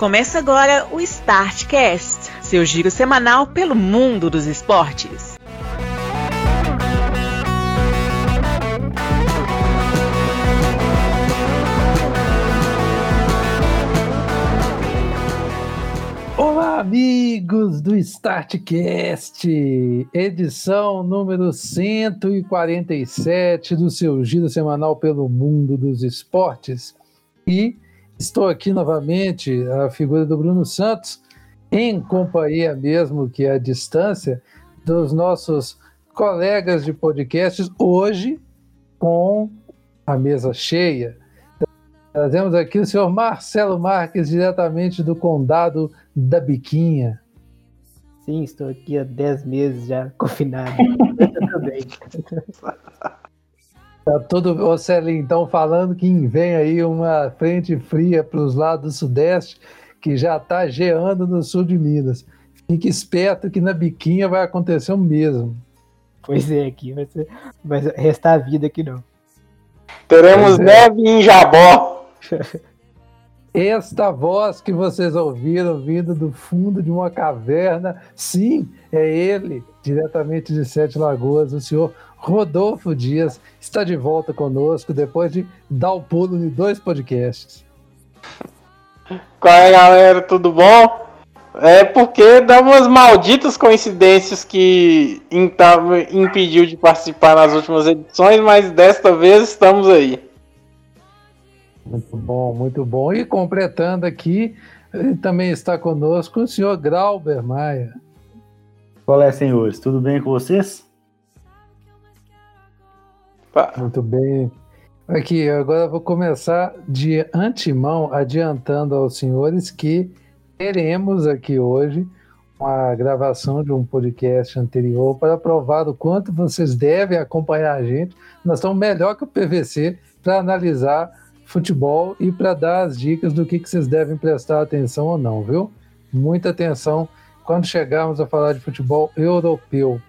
Começa agora o Startcast, seu giro semanal pelo mundo dos esportes. Olá, amigos do Startcast, edição número 147 do seu giro semanal pelo mundo dos esportes. E estou aqui novamente, a figura do Bruno Santos, em companhia mesmo que a distância dos nossos colegas de podcasts, hoje com a mesa cheia. Trazemos aqui o senhor Marcelo Marques, diretamente do Condado da Biquinha. Sim, estou aqui há 10 meses já confinado. Tudo bem. Tá tudo, ô Celinho, então falando que vem aí uma frente fria para os lados do sudeste, que já está geando no sul de Minas. Fique esperto que na biquinha vai acontecer o mesmo. Pois é, aqui vai, ser, vai restar a vida aqui não. Teremos é. neve em Jabó. Esta voz que vocês ouviram vindo do fundo de uma caverna, sim, é ele, diretamente de Sete Lagoas, o senhor Rodolfo Dias, está de volta conosco depois de dar o pulo em dois podcasts. Qual é, galera? Tudo bom? É porque dá umas malditas coincidências que impediu de participar nas últimas edições, mas desta vez estamos aí. Muito bom, muito bom. E completando aqui, também está conosco o senhor Grauber Maia. Qual é, senhores? Tudo bem com vocês? Pá, Muito bem. Aqui, agora eu vou começar de antemão, adiantando aos senhores que teremos aqui hoje uma gravação de um podcast anterior para provar o quanto vocês devem acompanhar a gente. Nós estamos melhor que o PVC para analisar futebol e para dar as dicas do que, que vocês devem prestar atenção ou não, viu? Muita atenção quando chegarmos a falar de futebol europeu.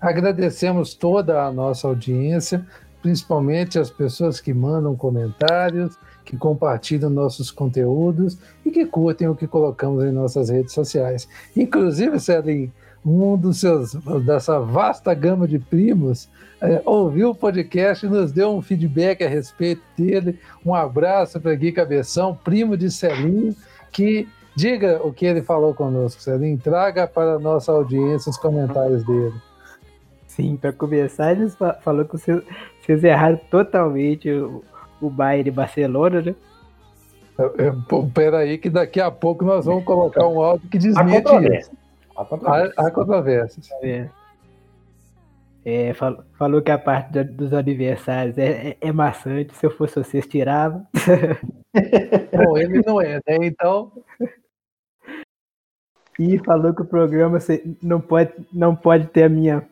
Agradecemos toda a nossa audiência, principalmente as pessoas que mandam comentários, que compartilham nossos conteúdos e que curtem o que colocamos em nossas redes sociais. Inclusive, Celim, um dos seus dessa vasta gama de primos eh, ouviu o podcast e nos deu um feedback a respeito dele. Um abraço para Gui Cabeção, primo de Celinho, que diga o que ele falou conosco, Celinho. Traga para a nossa audiência os comentários dele. Sim, para começar, eles fa- falou que vocês, vocês erraram totalmente o, o Bayern e Barcelona, né? Eu- pô, Peraí, que daqui a pouco nós vamos colocar um áudio que desmente isso. Há controvérsia. Há, há controvérsias. É. É, fal- falou que a parte dos aniversários é, é, é maçante. Se eu fosse vocês, tirava. Bom, ele não é, né? Então, E falou que o programa não pode, não pode ter a minha.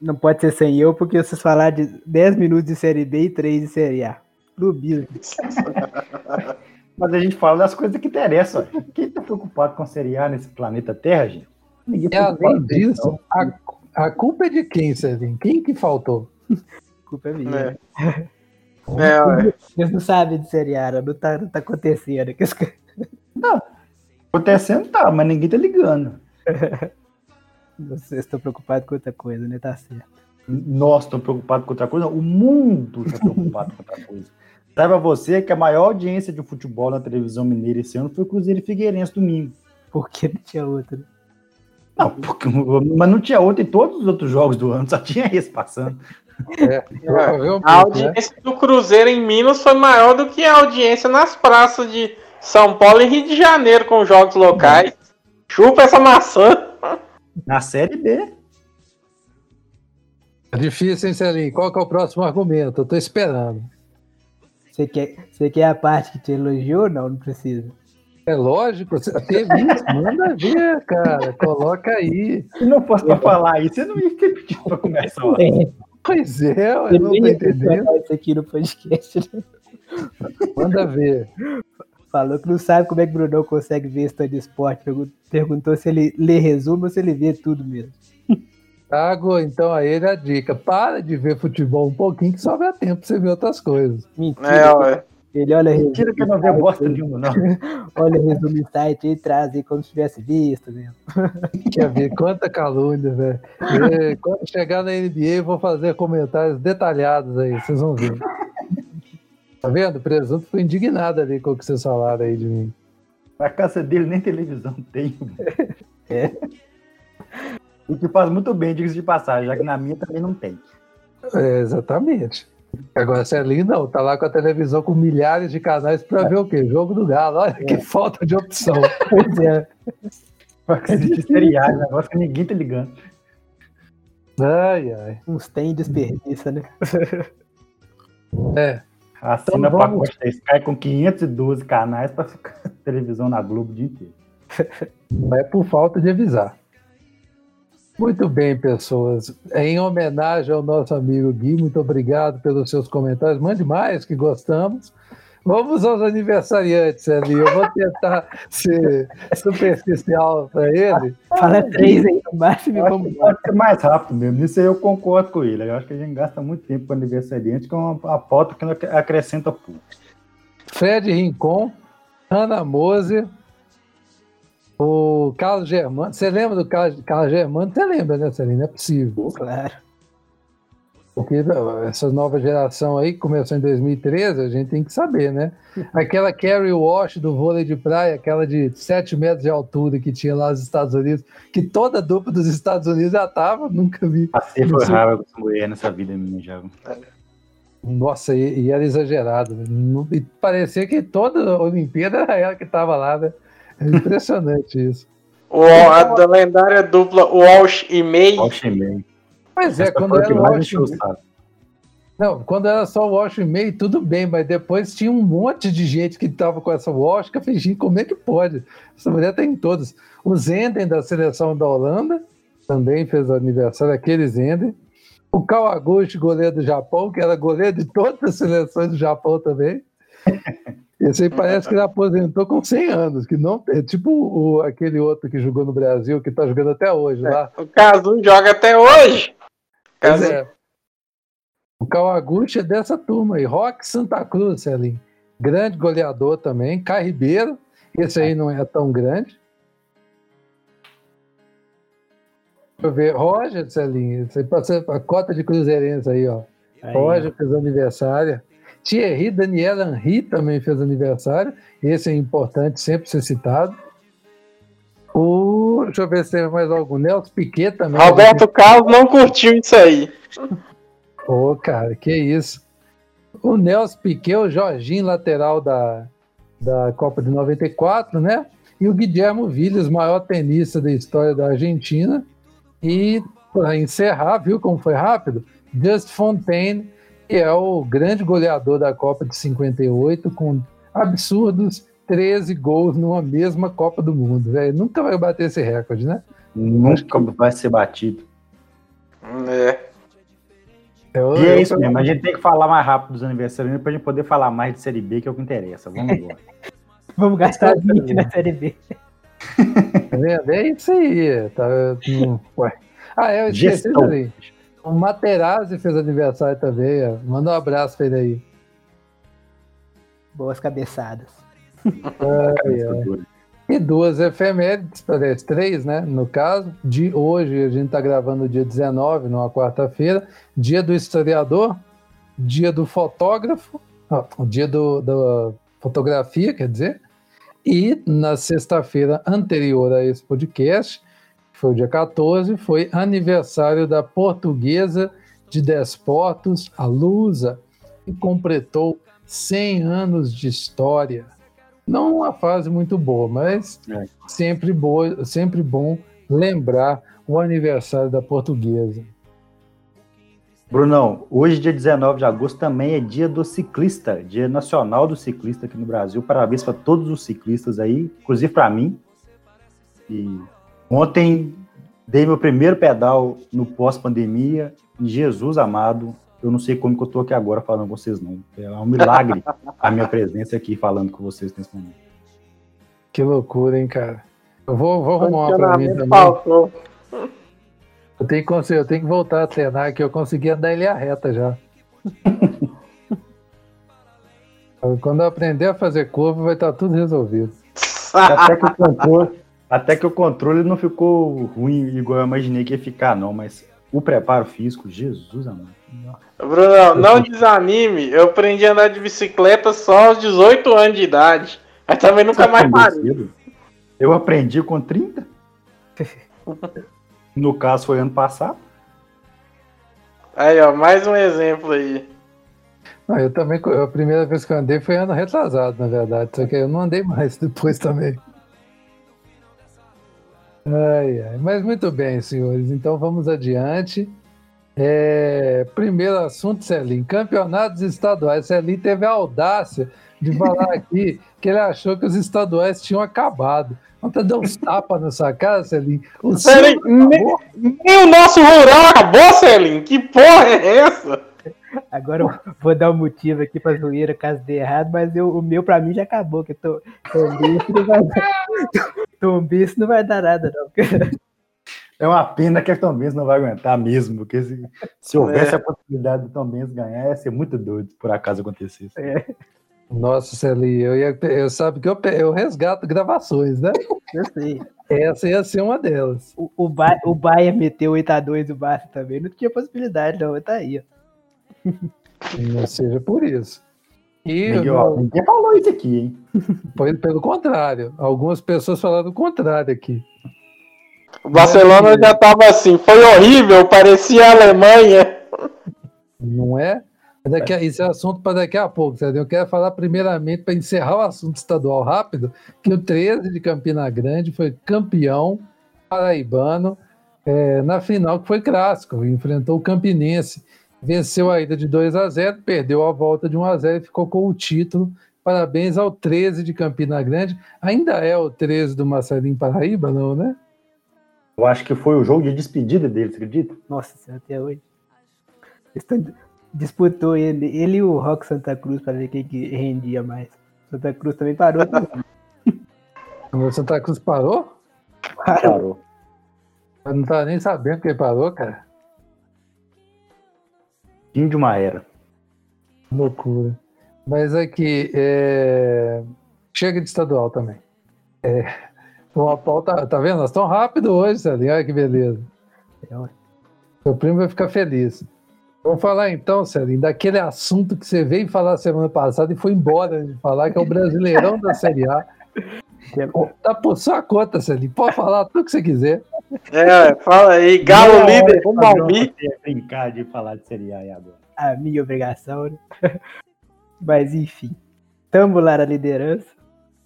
Não pode ser sem eu, porque vocês falaram de 10 minutos de Série B e 3 de Série A. Clubismo. Mas a gente fala das coisas que interessam. Quem tá preocupado com Série A nesse planeta Terra, gente? Ninguém tá além disso, não. a, a culpa é de quem, Celinho? Quem que faltou? Culpa é minha. É. É, ué. Vocês não sabem de Série A, não tá, não tá acontecendo. Caras- Acontecendo tá, mas ninguém tá ligando. Vocês estão preocupados com outra coisa, né? Tá certo. Nós estamos preocupados com outra coisa, o mundo está preocupado com outra coisa. Saiba você que a maior audiência de futebol na televisão mineira esse ano foi o Cruzeiro e Figueirense domingo. Porque não tinha outra. né? Não, porque, mas não tinha outro em todos os outros jogos do ano, só tinha esse passando. É, provavelmente, A né? audiência do Cruzeiro em Minas foi maior do que a audiência nas praças de São Paulo e Rio de Janeiro com jogos locais. Chupa essa maçã. Na Série B. É difícil, hein, Celinho? Qual que é o próximo argumento? Eu tô esperando. Você quer, você quer a parte que te elogiou? Não, não precisa. É lógico, você teve isso, manda ver, cara. Coloca aí. Se não fosse pra falar isso, você não ia ter pedido pra começar. ó. Pois é, eu Você não tô entendendo. isso aqui no podcast. né? Manda ver. Falou que não sabe como é que o Brunão consegue ver história de esporte. Pergun- Perguntou se ele lê resumo ou se ele vê tudo mesmo. Trago então a ele a dica. Para de ver futebol um pouquinho que sobra tempo pra você ver outras coisas. Mentira. É, ué. Ele olha Mentira que eu não vê bosta nenhuma, não. Olha o resumo do site e traz aí como se tivesse visto mesmo. Quer ver quanta calúnia, velho. Quando chegar na NBA, eu vou fazer comentários detalhados aí, vocês vão ver. Tá vendo? O presunto foi indignado ali com o que vocês falaram aí de mim. A casa dele nem televisão tem. É. E que faz muito bem, diga-se de passagem, já que na minha também não tem. É, exatamente. Agora, Celinho não, tá lá com a televisão com milhares de canais pra ver o quê? Jogo do Galo. Olha que falta de opção. Pois é. Pra assistir seriado, negócio que ninguém tá ligando. Ai, ai. Uns tem desperdiça, né? É, Assina Então vamos- pacote da Sky com 512 canais pra ficar televisão na Globo o dia inteiro. é por falta de avisar. Muito bem, pessoas. Em homenagem ao nosso amigo Gui, muito obrigado pelos seus comentários. Mande mais, que gostamos. Vamos aos aniversariantes ali. Eu vou tentar ser superficial para ele. Fala três aí no máximo e vamos pode ser mais rápido mesmo. Nisso aí eu concordo com ele. Eu acho que a gente gasta muito tempo com aniversariante, que é uma, pauta que acrescenta pouco. Fred Rincon, Ana Moser, o Carlos Germano. Você lembra do Carlos, Carlos Germano? Você lembra, né, Celina? É possível. Claro. Porque não, essa nova geração aí, que começou em 2013, a gente tem que saber, né? Aquela Carrie Walsh do vôlei de praia, aquela de 7 metros de altura que tinha lá nos Estados Unidos, que toda a dupla dos Estados Unidos já tava, nunca vi. Passei sei. raro com essa mulher nessa vida minha já. Nossa, e, e era exagerado. né? E parecia que toda a Olimpíada era ela que estava lá, né? É impressionante isso. O, a da lendária dupla Walsh e May. Ó, Xemei. Mas é, Essa quando era Walsh, o saco. não, quando era só o Walsh e May, tudo bem, mas depois tinha um monte de gente que tava com essa Walsh que eu gente, como é que pode? Essa mulher tem em todos. O Zenden da seleção da Holanda também fez aniversário, aquele Zenden. O Kawaguchi, goleiro do Japão, que era goleiro de todas as seleções do Japão também. Esse aí parece que ele aposentou com 100 anos, que não é tipo o, aquele outro que jogou no Brasil, que tá jogando até hoje lá. O Kazu joga até hoje. Kazu- é. O Kawaguchi é dessa turma aí. Rock Santa Cruz, Celinho. Grande goleador também. Kai Ribeiro. Esse aí não é tão grande. Deixa eu ver. Roger, Celinho. Esse aí passa a cota de cruzeirense aí, ó. Aí, Roger fez aniversário. Thierry Daniel Henry também fez aniversário. Esse é importante sempre ser citado. O, deixa eu ver se tem mais algum. Nelson Piquet também. Roberto Carlos não curtiu isso aí. Ô, cara, que isso. O Nelson Piquet, o Jorginho, lateral da, da Copa de 94, né? E o Guilherme Villas, maior tenista da história da Argentina. E, para encerrar, viu como foi rápido? Just Fontaine, que é o grande goleador da Copa de 58, com absurdos 13 gols numa mesma Copa do Mundo. velho. Nunca vai bater esse recorde, né? Nunca vai ser batido. É. Eu- E é isso mesmo. A gente tem que falar mais rápido dos aniversariantes pra gente poder falar mais de Série B, que é o que interessa. Vamos embora. Vamos gastar 20 na Série B. Vendo? É isso aí. Tá, hum, ué. Ah, é, eu esqueci Gestão. ali. O Materazzi fez aniversário também. Ó. Manda um abraço pra ele aí. Boas cabeçadas. Ai, ai. E duas efemérides, parece três, né? No caso, de hoje, a gente tá gravando dia 19, numa quarta-feira, dia do historiador, dia do fotógrafo, ó, o dia do, da fotografia, quer dizer, e na sexta-feira anterior a esse podcast, foi o dia 14, foi aniversário da portuguesa de Desportos, a Lusa, que completou 100 anos de história. Não uma fase muito boa, mas É. sempre, boa, sempre bom lembrar o aniversário da portuguesa. Brunão, hoje, dia 19 de agosto, também é dia do ciclista, dia nacional do ciclista aqui no Brasil. Parabéns para todos os ciclistas aí, inclusive para mim. E ontem dei meu primeiro pedal no pós-pandemia. E Jesus amado, eu não sei como que eu tô aqui agora falando com vocês, não. É um milagre a minha presença aqui falando com vocês nesse momento. Que loucura, hein, cara? Eu vou, vou arrumar uma pra mim também. faltou. Eu tenho, que, eu tenho que voltar a treinar, que eu consegui andar em linha reta já. Quando eu aprender a fazer curva, vai estar tudo resolvido. Até que o controle, até que o controle não ficou ruim igual eu imaginei que ia ficar, não, mas o preparo físico, Jesus amado. Bruno, não desanime. Eu aprendi a andar de bicicleta só aos 18 anos de idade. Mas também nunca mais parei. Eu aprendi com 30. No caso, foi ano passado. Aí, ó, mais um exemplo aí. Não, eu também, a primeira vez que eu andei foi ano retrasado, na verdade. Só que eu não andei mais depois também. Ai, ai. Mas muito bem, senhores. Então vamos adiante. É, primeiro assunto, Celim. Campeonatos estaduais. Celim teve a audácia de falar aqui que ele achou que os estaduais tinham acabado. Ontem deu uns tapas na sua cara, Celim. O Celim, nem, nem o nosso rural acabou, Celim. Que porra é essa? Agora eu vou dar um motivo aqui pra zoeira caso dê errado, mas eu, o meu pra mim já acabou, que tô, Tombice não vai Tombice não vai dar nada, não. É uma pena que a Tom Benz não vai aguentar mesmo, porque se, se houvesse é. a possibilidade do Tom Benz ganhar, ia ser muito doido, por acaso acontecesse. É. Nossa, Celi, eu, ia, eu sabe que eu, eu resgato gravações, né? Eu sei. Essa ia ser uma delas. O, o, ba o Bahia meteu 8x2 do Barça também, não tinha possibilidade, não, tá aí, ó. Não seja por isso. E ninguém, ó, ninguém falou isso aqui, hein? Foi pelo contrário. Algumas pessoas falaram o contrário aqui. O Barcelona é, já estava assim, foi horrível, parecia a Alemanha. Não é? Daqui a, isso é assunto para daqui a pouco, entendeu? Eu quero falar primeiramente, para encerrar o assunto estadual rápido, que o 13 de Campina Grande foi campeão paraibano é, na final, que foi clássico, enfrentou o Campinense venceu a ida de 2 a 0, perdeu a volta de 1 a 0 e ficou com o título. Parabéns ao 13 de Campina Grande. Ainda é o 13 do Marcelinho Paraíba, não, né? Eu acho que foi o jogo de despedida dele, você acredita? Nossa, até hoje. Disputou ele, ele e o Rock Santa Cruz para ver quem que rendia mais. Santa Cruz também parou. o Santa Cruz parou? Parou. Eu não tava nem sabendo que ele parou, cara. Fim de uma era. Loucura. Mas aqui, é... chega de estadual também. É... Uma pauta, tá vendo? Nós estamos rápido hoje, Celinho. Olha que beleza. Seu primo vai ficar feliz. Vamos falar então, Celinho, daquele assunto que você veio falar semana passada e foi embora de falar, que é o Brasileirão da Série A. Tá por sua conta, Celinho. Pode falar tudo que você quiser. É, fala aí, Galo Não, líder, vamos Malmi. brincar de falar de Série A agora. A minha obrigação, né? Mas enfim, tamo lá na liderança.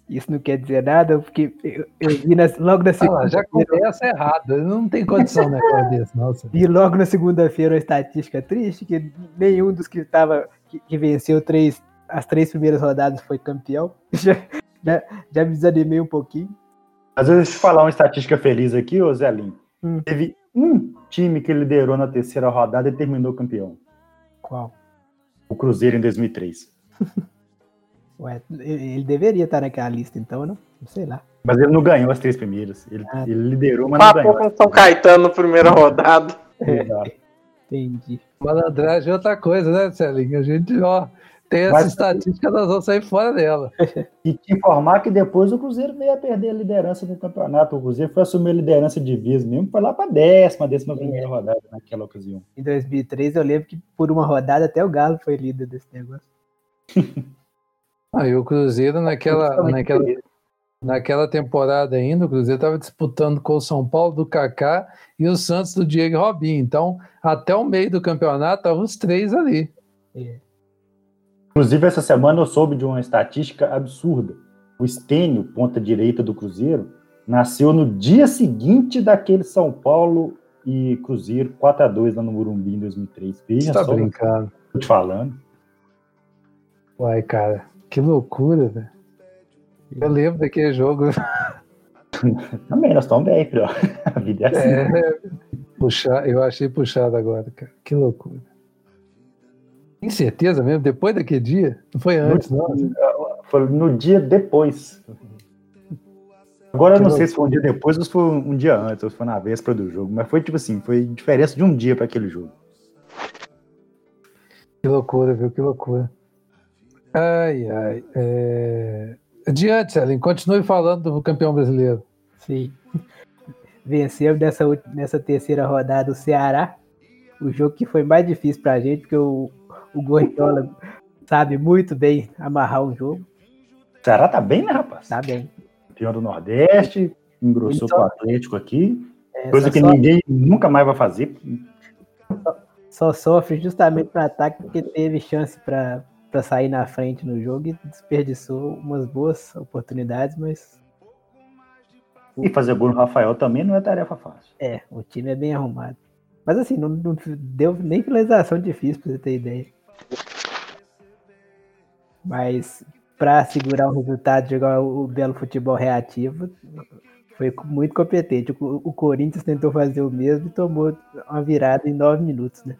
Isso não quer dizer nada, porque eu, eu vi na, logo na segunda. Ah, já começa errado, não tem condição né, desse, nossa. E logo na segunda-feira uma estatística triste, que nenhum dos que tava, que, que venceu três, as três primeiras rodadas foi campeão. Já, já, já me desanimei um pouquinho. Às vezes, deixa eu falar uma estatística feliz aqui, ô Zelinho. Hum. Teve um time que liderou na terceira rodada e terminou campeão. Qual? O Cruzeiro em 2003. Ué, ele deveria estar naquela lista, então, não? Não sei lá. Mas ele não ganhou as três primeiras. Ele, ah, ele liderou, mas não ganhou. com São Caetano na primeira rodada. É, entendi. Malandragem é outra coisa, né, Celinho? A gente, ó, tem essa Mas, estatística, nós vamos sair fora dela. E te informar que depois o Cruzeiro veio a perder a liderança do campeonato. O Cruzeiro foi assumir a liderança de vez mesmo, foi lá para a décima, décima primeira rodada naquela ocasião. Em 2003 eu lembro que por uma rodada até o Galo foi líder desse negócio. Aí ah, o Cruzeiro naquela, naquela, naquela temporada ainda, o Cruzeiro estava disputando com o São Paulo do Kaká e o Santos do Diego Robinho. Então, até o meio do campeonato, estavam os três ali. É. Inclusive, essa semana eu soube de uma estatística absurda. O Estênio, ponta direita do Cruzeiro, nasceu no dia seguinte daquele São Paulo e Cruzeiro 4 a 2 lá no Morumbi em 2003. Veja tá só. brincando. Tô te falando. Uai, cara, que loucura, velho. Eu lembro daquele jogo. Também, nós estamos bem, filho. A vida é assim. É, puxar, eu achei puxado agora, cara. Que loucura. Tem certeza mesmo? Depois daquele dia? Não foi antes, no, não? Foi no dia depois. Agora eu não sei se foi um dia depois ou se foi um dia antes, ou se foi na véspera do jogo, mas foi tipo assim, foi diferença de um dia para aquele jogo. Que loucura, viu? Que loucura. Ai, ai. É... Adiante, Ellen, continue falando do campeão brasileiro. Sim. Venceu nessa, nessa terceira rodada o Ceará. O jogo que foi mais difícil pra gente, porque o, o Gordiola sabe muito bem amarrar um jogo. O Ceará tá bem, né, rapaz? Tá bem. Campeão do Nordeste, engrossou Então- com o Atlético aqui. É, Coisa só que so- ninguém nunca mais vai fazer. Só sofre justamente no ataque porque teve chance pra pra sair na frente no jogo e desperdiçou umas boas oportunidades, mas E fazer gol no Rafael também não é tarefa fácil. é, o time é bem arrumado. Mas assim, não, não deu nem finalização difícil pra você ter ideia. Mas pra segurar o resultado, jogar o belo futebol reativo, foi muito competente. O, o Corinthians tentou fazer o mesmo e tomou uma virada em nove minutos, né?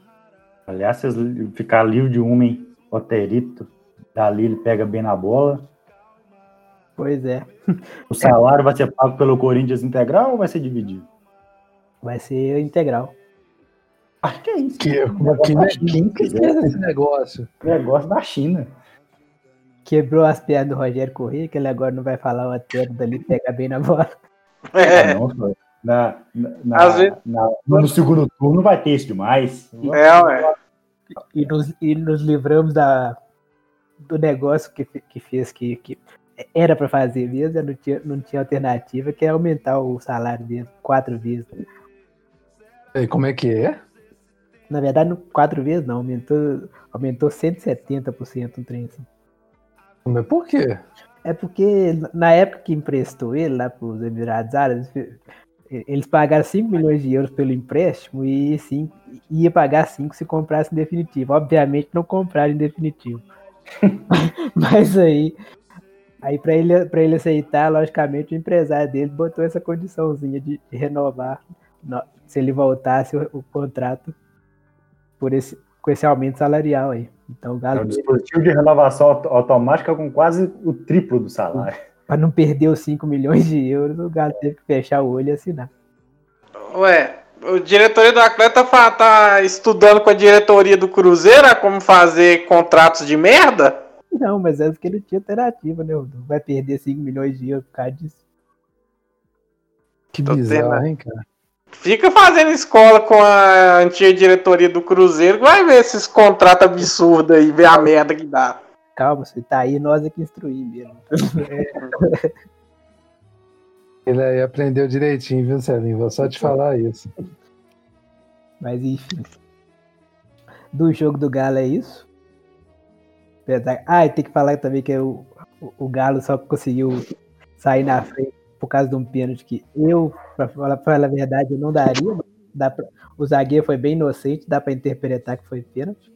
Aliás, vocês ficar livre de um, hein? Oterito, dali ele pega bem na bola. Pois é, O salário vai ser pago pelo Corinthians integral ou vai ser dividido? vai ser integral. Acho que é isso. Que, que, quem que fez esse negócio? Negócio da China. Quebrou as pernas do Rogério Corrêa, que ele agora não vai falar o Otero dali pegar bem na bola. É, Ah, não, só- na, na, vezes- na- no segundo turno vai ter isso demais. é, ué. E nos, e nos livramos da, do negócio que, que fez que, que era para fazer mesmo, não tinha, não tinha alternativa, que é aumentar o salário dele quatro vezes. E como é que é? Na verdade, não, quatro vezes não, aumentou, aumentou 170% um trem assim. Mas por quê? É porque na época que emprestou ele lá para os Emirados Árabes, eles pagaram 5 milhões de euros pelo empréstimo e sim, ia pagar 5 se comprasse em definitivo. Obviamente não compraram em definitivo. Mas aí, aí para ele, pra ele aceitar, logicamente o empresário dele botou essa condiçãozinha de renovar no- se ele voltasse o, o contrato por esse, com esse aumento salarial aí. Então o É Galo um dispositivo de renovação auto- automática com quase o triplo do salário. para não perder os 5 milhões de euros, o Galo teve que fechar o olho e assinar. Ué, o diretoria do Atleta tá estudando com a diretoria do Cruzeiro a como fazer contratos de merda? Não, mas é porque não tinha alternativa, né? Vai perder 5 milhões de euros por causa disso. Que Tô bizarro, tendo- hein, cara? Fica fazendo escola com a antiga diretoria do Cruzeiro, vai ver esses contratos absurdos aí, ver a merda que dá. Calma, você tá aí, nós é que instruir mesmo. Ele aí aprendeu direitinho, viu, Celinho? Vou só te falar isso. Mas enfim. Do jogo do Galo é isso. Ah, e tem que falar também que o, o, o Galo só conseguiu sair na frente por causa de um pênalti que eu, pra falar, falar a verdade, eu não daria. Dá pra- o zagueiro foi bem inocente, dá pra interpretar que foi pênalti.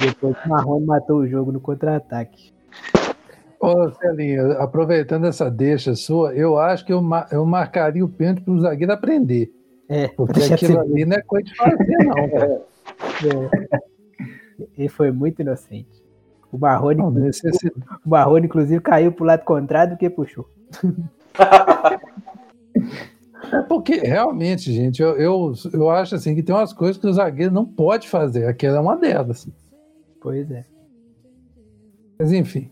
Depois o Marrone matou o jogo no contra-ataque. Ô, Celinho, aproveitando essa deixa sua, eu acho que eu, eu marcaria o pênalti para o zagueiro aprender. É, Porque aquilo ali não é coisa de fazer, não, cara. É. Ele foi muito inocente. O Marrone, Não, necessi- o Marrone, inclusive, caiu pro lado contrário do que puxou. É porque, realmente, gente, eu, eu, eu acho assim que tem umas coisas que o zagueiro não pode fazer. Aquela é uma delas. Pois é. Mas, enfim.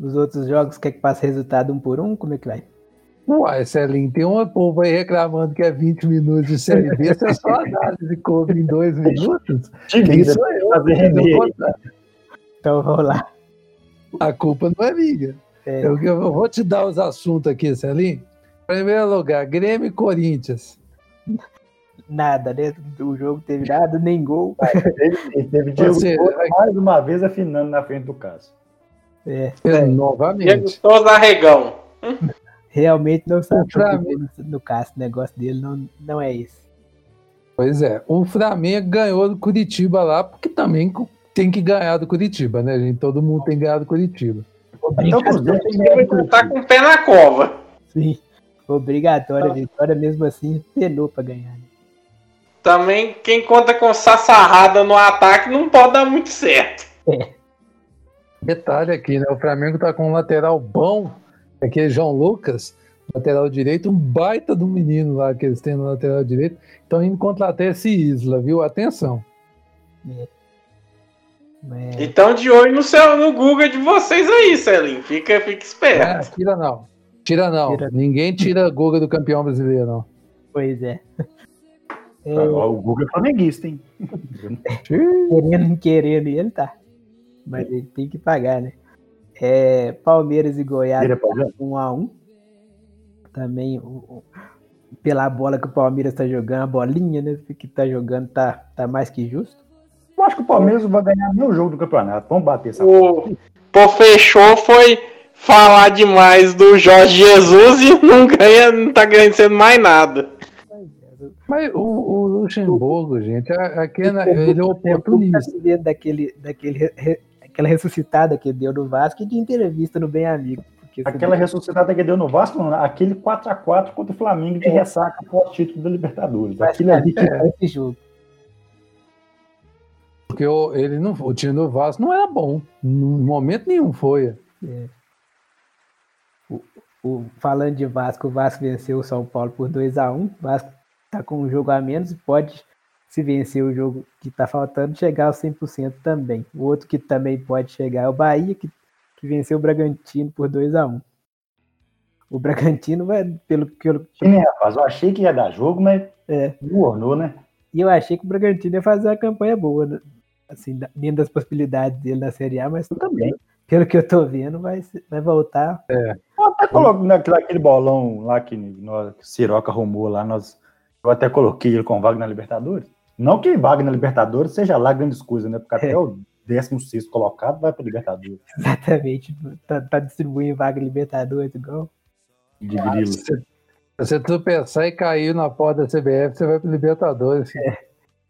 Nos outros jogos, quer que passe resultado um por um? Como é que vai? Uai, Celinho, tem uma povo aí reclamando que é 20 minutos de Série B, se a sua análise coube em dois minutos, isso é eu. fazer render. Então vamos lá. A culpa não é minha. É. Eu, eu vou te dar os assuntos aqui, Celinho. Em primeiro lugar, Grêmio e Corinthians. Nada, né? O jogo teve nada, nem gol. Ele teve Diego Você- mais uma vez afinando na frente do caso. É, É, Diego novamente. Souza Arregão. realmente não sabe Pra o que no, no caso, o negócio dele não, não é esse. Pois é. O Flamengo ganhou do Curitiba lá, porque também tem que ganhar do Curitiba, né, gente? Todo mundo tem que ganhar do Curitiba. Então, o Cruzeiro tem que ganhar do Curitiba. Tá com o pé na cova. Sim. Obrigatória a vitória, mesmo assim, penou pra ganhar. né? Também quem conta com sassarrada no ataque não pode dar muito certo. Detalhe aqui, né? O Flamengo tá com um lateral bom, aquele João Lucas, lateral direito, um baita do menino lá que eles têm no lateral direito. Estão indo contratar esse Isla, viu? Atenção. É, Então de olho no, seu, no Google de vocês aí, Celinho. Fica, fica É, esperto. tira não. Tira não. Tira. Ninguém tira Guga do campeão brasileiro, não. pois é. É, Ó, O Google é flamenguista, hein? querendo, querendo, ele tá. Mas ele tem que pagar, né? É, Palmeiras e Goiás ver. 1 a 1 Também o- o- pela bola que o Palmeiras tá jogando, a bolinha, né? Que tá jogando tá, tá mais que justo. Eu acho que o Palmeiras vai ganhar nenhum jogo do campeonato. Vamos bater essa O Pô Fechou foi falar demais do Jorge Jesus e não ganha, não tá ganhando sendo mais nada. Mas o, o Luxemburgo, gente, a- aquele, ele é oportunista. daquele, daquele, re- aquela ressuscitada que deu no Vasco e de entrevista no Bem Amigo. Aquela ressuscitada que deu no Vasco, não, aquele 4x4 contra o Flamengo de ressaca pós-título da Libertadores. Aquilo ali ficar esse jogo. Porque o, ele não, o time do Vasco não era bom. Em momento nenhum foi. O, falando de Vasco, o Vasco venceu o São Paulo por 2 a 1 O Vasco tá com um jogo a menos e pode, se vencer o jogo que tá faltando, chegar aos 100% também. O outro que também pode chegar é o Bahia, que, que venceu o Bragantino por 2 a 1 O Bragantino vai, pelo que eu, time, rapaz. Eu achei que ia dar jogo, mas É. não ornou, né? e eu achei que o Bragantino ia fazer uma campanha boa, né? Assim, dentro das possibilidades dele na Série A, mas também. pelo que eu tô vendo, vai, vai voltar. Eu até coloquei naquele aquele bolão lá que, nós, que o Siroca arrumou lá, nós, eu até coloquei ele com vaga na Libertadores. Não que vaga na Libertadores seja lá grandes coisas, né? Porque até o 16 colocado vai para Libertadores. Exatamente. Tá, tá distribuindo vaga Libertadores igual. De grilo. Se você tropeçar e cair na porta da CBF, você vai pro Libertadores.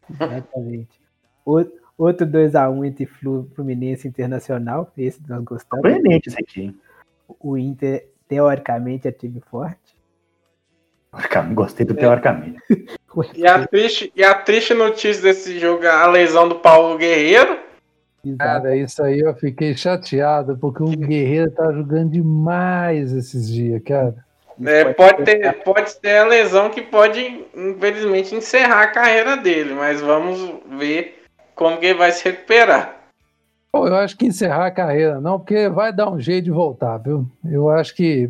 Exatamente. O- Outro 2x1 entre Flu- Fluminense e Internacional. Esse nós gostamos. Surpreendente isso aqui? O Inter, teoricamente, é time forte. Gostei do teoricamente. E a triste, e a triste notícia desse jogo é a lesão do Paulo Guerreiro. Cara, isso aí eu fiquei chateado, porque o Guerreiro tá jogando demais esses dias, cara. É, pode, ter, pode ter a lesão que pode, infelizmente, encerrar a carreira dele, mas vamos ver como que ele vai se recuperar. Pô, eu acho que encerrar a carreira não, porque vai dar um jeito de voltar, viu? Eu acho que.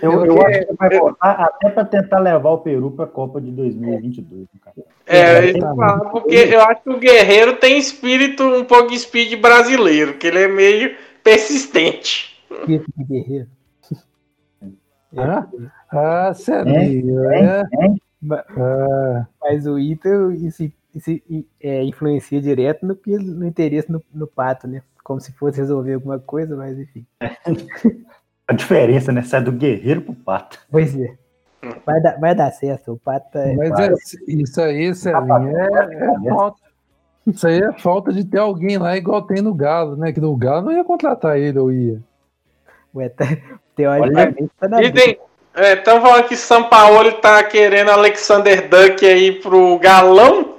Eu, eu Eu- acho que vai voltar até para tentar levar o Peru para a Copa de 2022. né, cara? É, eu falo, porque eu acho que o Guerreiro tem espírito, um pouco de espírito brasileiro, que ele é meio persistente. Espírito de guerreiro. Hã? Ah, sério, é? Ma- Ah, Mas o Inter isso, isso, é, influencia direto no, no interesse no, no Pato, né? Como se fosse resolver alguma coisa, mas enfim. A diferença, né? Sai do guerreiro pro pato. Pois é. Vai dar, vai dar certo. O Pato é. mas é- isso aí, Celinho, é, é falta. Isso aí é falta de ter alguém lá igual tem no Galo, né? Que no Galo não ia contratar ele, ou ia. Ué, tá- teoricamente tá na estão falando que São Paulo tá querendo Alexander Duck aí pro galão.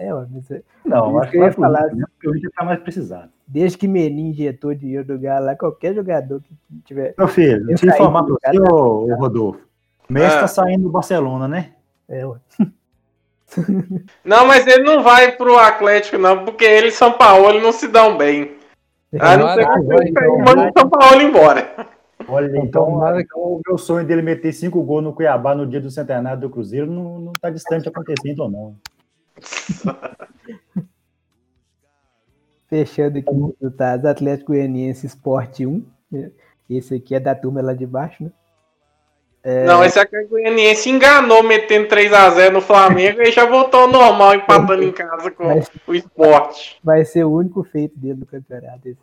É, mas é- Não, acho que eu vai ia falar. né? Porque o Inter tá mais precisado. desde que Menin injetou dinheiro do Galo lá, qualquer jogador que tiver. Meu filho, Eu deixa eu informar pra você, ô, ô Rodolfo. O Messi Ah. tá saindo do Barcelona, né? É, ué. Não, mas ele não vai pro Atlético, não, porque ele e São Paulo não se dão bem. Ah, não sei como ele manda o São Paulo embora. Olha, então, então o meu sonho dele meter cinco gols no Cuiabá no dia do centenário do Cruzeiro não, não tá distante de acontecer, então não. Fechando aqui os resultados: Atlético Goianiense Sport 1. Esse aqui é da turma lá de baixo, né? Não, esse aqui é Goianiense enganou metendo 3x0 no Flamengo e já voltou ao normal, empatando em casa com Mas o esporte. vai ser o único feito dele no campeonato. Esse,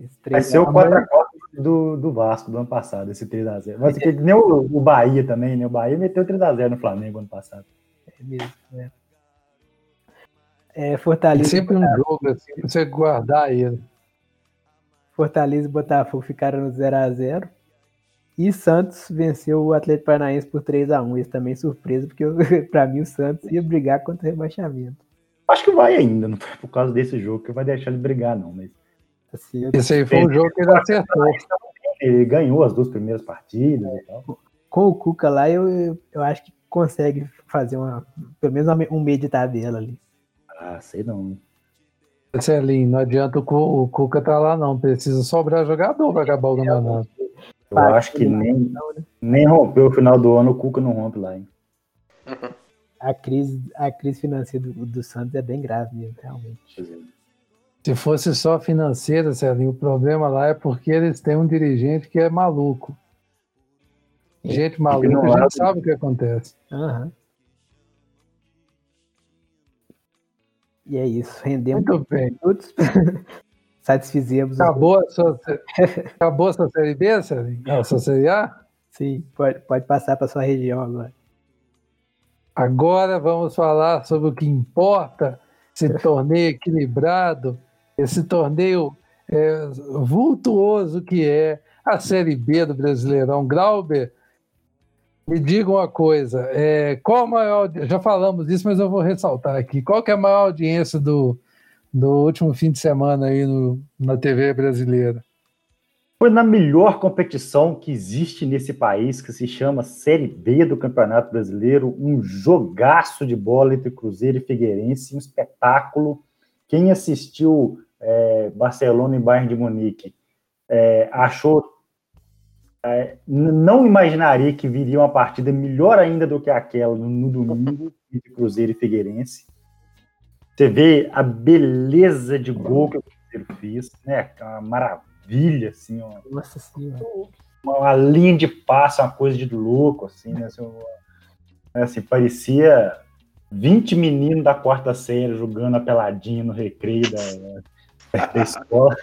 esse Vai 3 ser o a 1. 4x4 do, do Vasco do ano passado, esse 3x0. Mas que nem o, o Bahia também, né? O Bahia meteu 3x0 no Flamengo ano passado. É mesmo, né? É, Fortaleza, Sempre um jogo assim, pra você guardar ele. Fortaleza e Botafogo ficaram no 0x0. E Santos venceu o Atlético Paranaense por 3x1. Esse também surpresa, porque pra mim o Santos ia brigar contra o rebaixamento. Acho que vai ainda, não foi por causa desse jogo que vai deixar ele brigar, não. Mas Assim, eu- Esse aí foi um jogo que ele acertou. ele ganhou as duas primeiras partidas e tal. com o Cuca lá, eu, eu, acho que consegue fazer uma, pelo menos um meio de tabela ali. Ah, sei não. Celinho, não adianta o, Cu- o Cuca tá lá, não. Precisa sobrar jogador para acabar o campeonato. Eu acho que nem, nem rompeu o final do ano, o Cuca não rompe lá, hein? A crise, a crise financeira do, do Santos é bem grave mesmo, realmente. Se fosse só financeira, Celinho, o problema lá é porque eles têm um dirigente que é maluco. Gente maluca, gente sabe o que acontece. Aham. E é isso, rendemos Muito bem. minutos. Satisfizemos os Acabou a sua, acabou a sua Série B, Celinho? A sua Série A? Sim, pode, pode passar para sua região agora. Agora vamos falar sobre o que importa, esse torneio equilibrado, esse torneio é, vultuoso que é a Série B do Brasileirão. Grauber, me diga uma coisa, é, qual a maior, já falamos disso, mas eu vou ressaltar aqui, qual que é a maior audiência do, do último fim de semana aí no, na TV brasileira? Foi na melhor competição que existe nesse país, que se chama Série B do Campeonato Brasileiro, um jogaço de bola entre Cruzeiro e Figueirense, um espetáculo. Quem assistiu é, Barcelona e Bayern de Munique é, achou é, não imaginaria que viria uma partida melhor ainda do que aquela no, domingo entre Cruzeiro e Figueirense. Você vê a beleza de gol que o Cruzeiro fez, né? Uma maravilha, assim, uma, Nossa senhora. uma, uma linha de passe, uma coisa de louco, assim, né? Assim, uma- assim, parecia 20 meninos da quarta série jogando a peladinha no recreio da, da escola.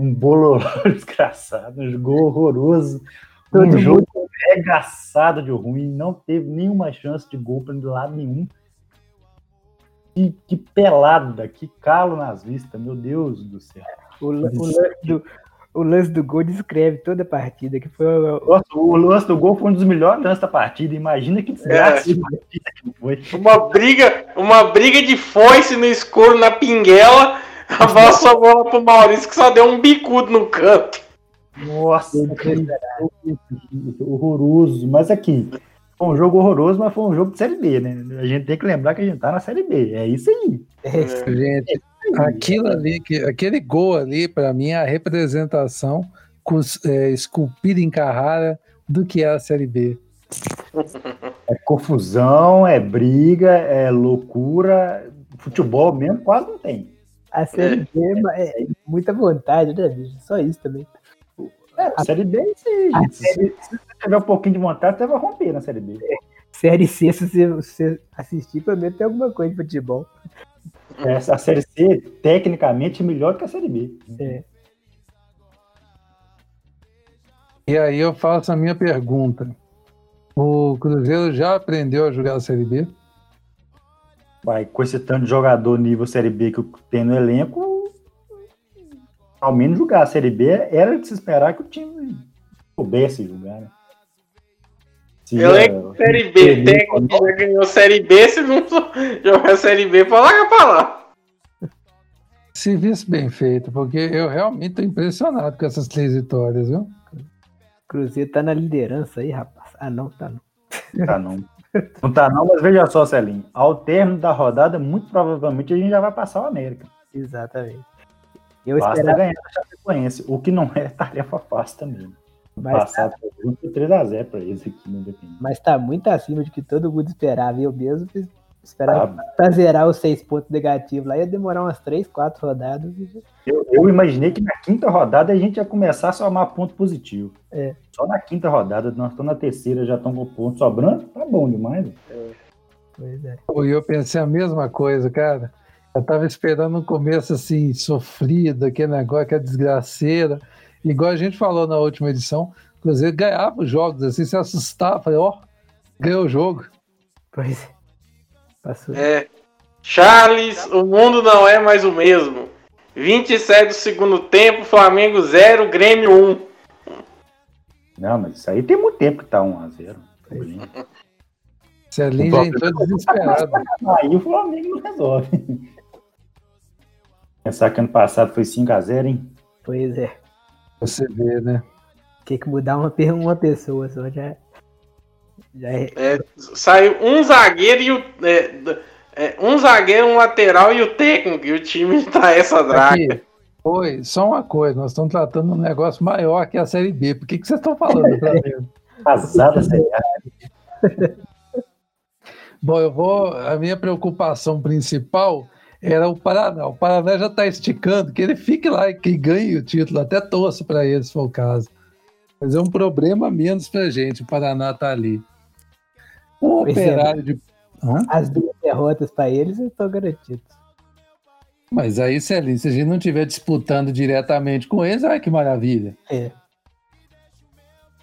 Um bololô desgraçado, um gol horroroso. Todo um jogo arregaçado de ruim, não teve nenhuma chance de gol para lado nenhum. Que, que pelada, que calo nas vistas, meu Deus do céu. O, o lance do, o lance do gol descreve toda a partida, que foi o- Nossa, o lance do gol foi um dos melhores lances da partida. Imagina que desgraça É. de partida que foi. Uma briga, uma briga de foice no escuro na pinguela. A bola sobrou pro Maurício que só deu um bicudo no canto. Nossa, horroroso. Mas aqui, foi um jogo horroroso, mas foi um jogo de Série B, né? A gente tem que lembrar que a gente tá na Série B. É isso aí. é, Gente, aquilo ali, que, aquele gol ali, para mim, é a representação é, esculpida em Carrara do que é a Série B. É confusão, é briga, é loucura. Futebol mesmo quase não tem. A Série B é, é muita vontade, né, bicho? Só isso também. É, a Série B é aí, gente. Se, tiver um pouquinho de vontade, você vai romper na Série B. Série C, se você, você assistir, pelo menos tem alguma coisa de futebol. Essa, a Série C, tecnicamente, é melhor que a Série B. É. E aí eu faço a minha pergunta. O Cruzeiro já aprendeu a jogar a Série B? Vai, com esse tanto de jogador nível Série B que tem no elenco, ao menos jogar a Série B era de se esperar que o time soubesse jogar, né? Se Elenco já- Série B, técnico que já ganhou Série B, se não jogar Série B, pra lá pra lá. Serviço bem feito, porque eu realmente estou impressionado com essas três vitórias, viu? Cruzeiro tá na liderança aí, rapaz. Ah, não, tá não. Tá não. Não tá não, mas veja só, Celinho. Ao término da rodada, muito provavelmente a gente já vai passar o América. Exatamente. Eu Basta esperava ganhar a Chapecoense, o que não é tarefa fácil também. mais, Passar por 3x0 pra eles aqui no Independente. mas tá muito acima de que todo mundo esperava. Eu mesmo esperava Ah, pra zerar os seis pontos negativos lá ia demorar umas três, quatro rodadas. eu, eu imaginei que na quinta rodada a gente ia começar a somar ponto positivo. É. Só na quinta rodada, nós estamos na terceira, já estão com ponto sobrando, tá bom demais. Pois é. E eu pensei a mesma coisa, cara. Eu tava esperando um começo assim, sofrido, aquele negócio, aquela desgraceira. Igual a gente falou na última edição, o Cruzeiro ganhava os jogos, assim, se assustava, falei, ó, ganhou o jogo. Pois é. Passou. É. Charles, o mundo não é mais o mesmo. 27 do segundo tempo, Flamengo 0, Grêmio 1. Não, mas isso aí tem muito tempo que tá 1x0. Celinho já entrou desesperado. Aí o Flamengo não resolve. Pensar que ano passado foi 5x0, hein? Pois é. Você vê, né? Tem que mudar uma, uma pessoa só. Já, já é. É, saiu um zagueiro e o. é, É, um zagueiro, um lateral e o técnico. E o time tá essa draga. Aqui, Oi, só uma coisa, nós estamos tratando um negócio maior que a Série B. Por que, que vocês estão falando pra mim? Casada, Série A. Bom, eu vou. A minha preocupação principal era o Paraná. O Paraná já está esticando, que ele fique lá e que ganhe o título, até torço para ele, se for o caso. Mas é um problema menos para a gente, o Paraná tá ali. O operário de. Hã? As duas derrotas para eles estão garantidos. Mas aí, Celinho, se a gente não estiver disputando diretamente com eles, olha que maravilha. É.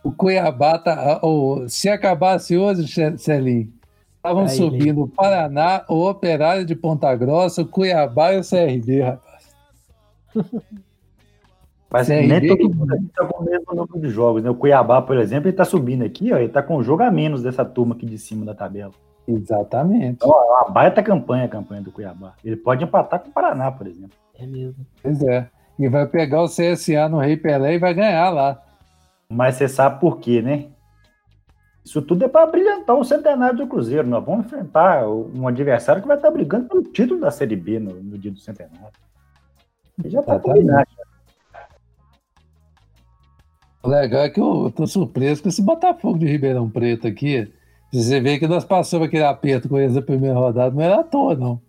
O Cuiabá tá. o- se acabasse hoje, Ce- Celinho, estavam subindo o Paraná, o Operário de Ponta Grossa, o Cuiabá e o CRB, rapaz. Mas Série nem B todo mundo aqui tá com o mesmo número de jogos, né? O Cuiabá, por exemplo, ele tá subindo aqui, ó, ele tá com um jogo a menos dessa turma aqui de cima da tabela. Exatamente. Então, ó, uma baita campanha a campanha do Cuiabá. Ele pode empatar com o Paraná, por exemplo. É mesmo. Pois é. E vai pegar o CSA no Rei Pelé e vai ganhar lá. Mas você sabe por quê, né? Isso tudo é para brilhantar o centenário do Cruzeiro. Nós vamos enfrentar um adversário que vai estar brigando pelo título da Série B no, no dia do centenário. E já tá Exatamente. combinado. O legal é que eu tô surpreso com esse Botafogo de Ribeirão Preto aqui. Você vê que nós passamos aquele aperto com eles na primeira rodada, não era à toa, não. O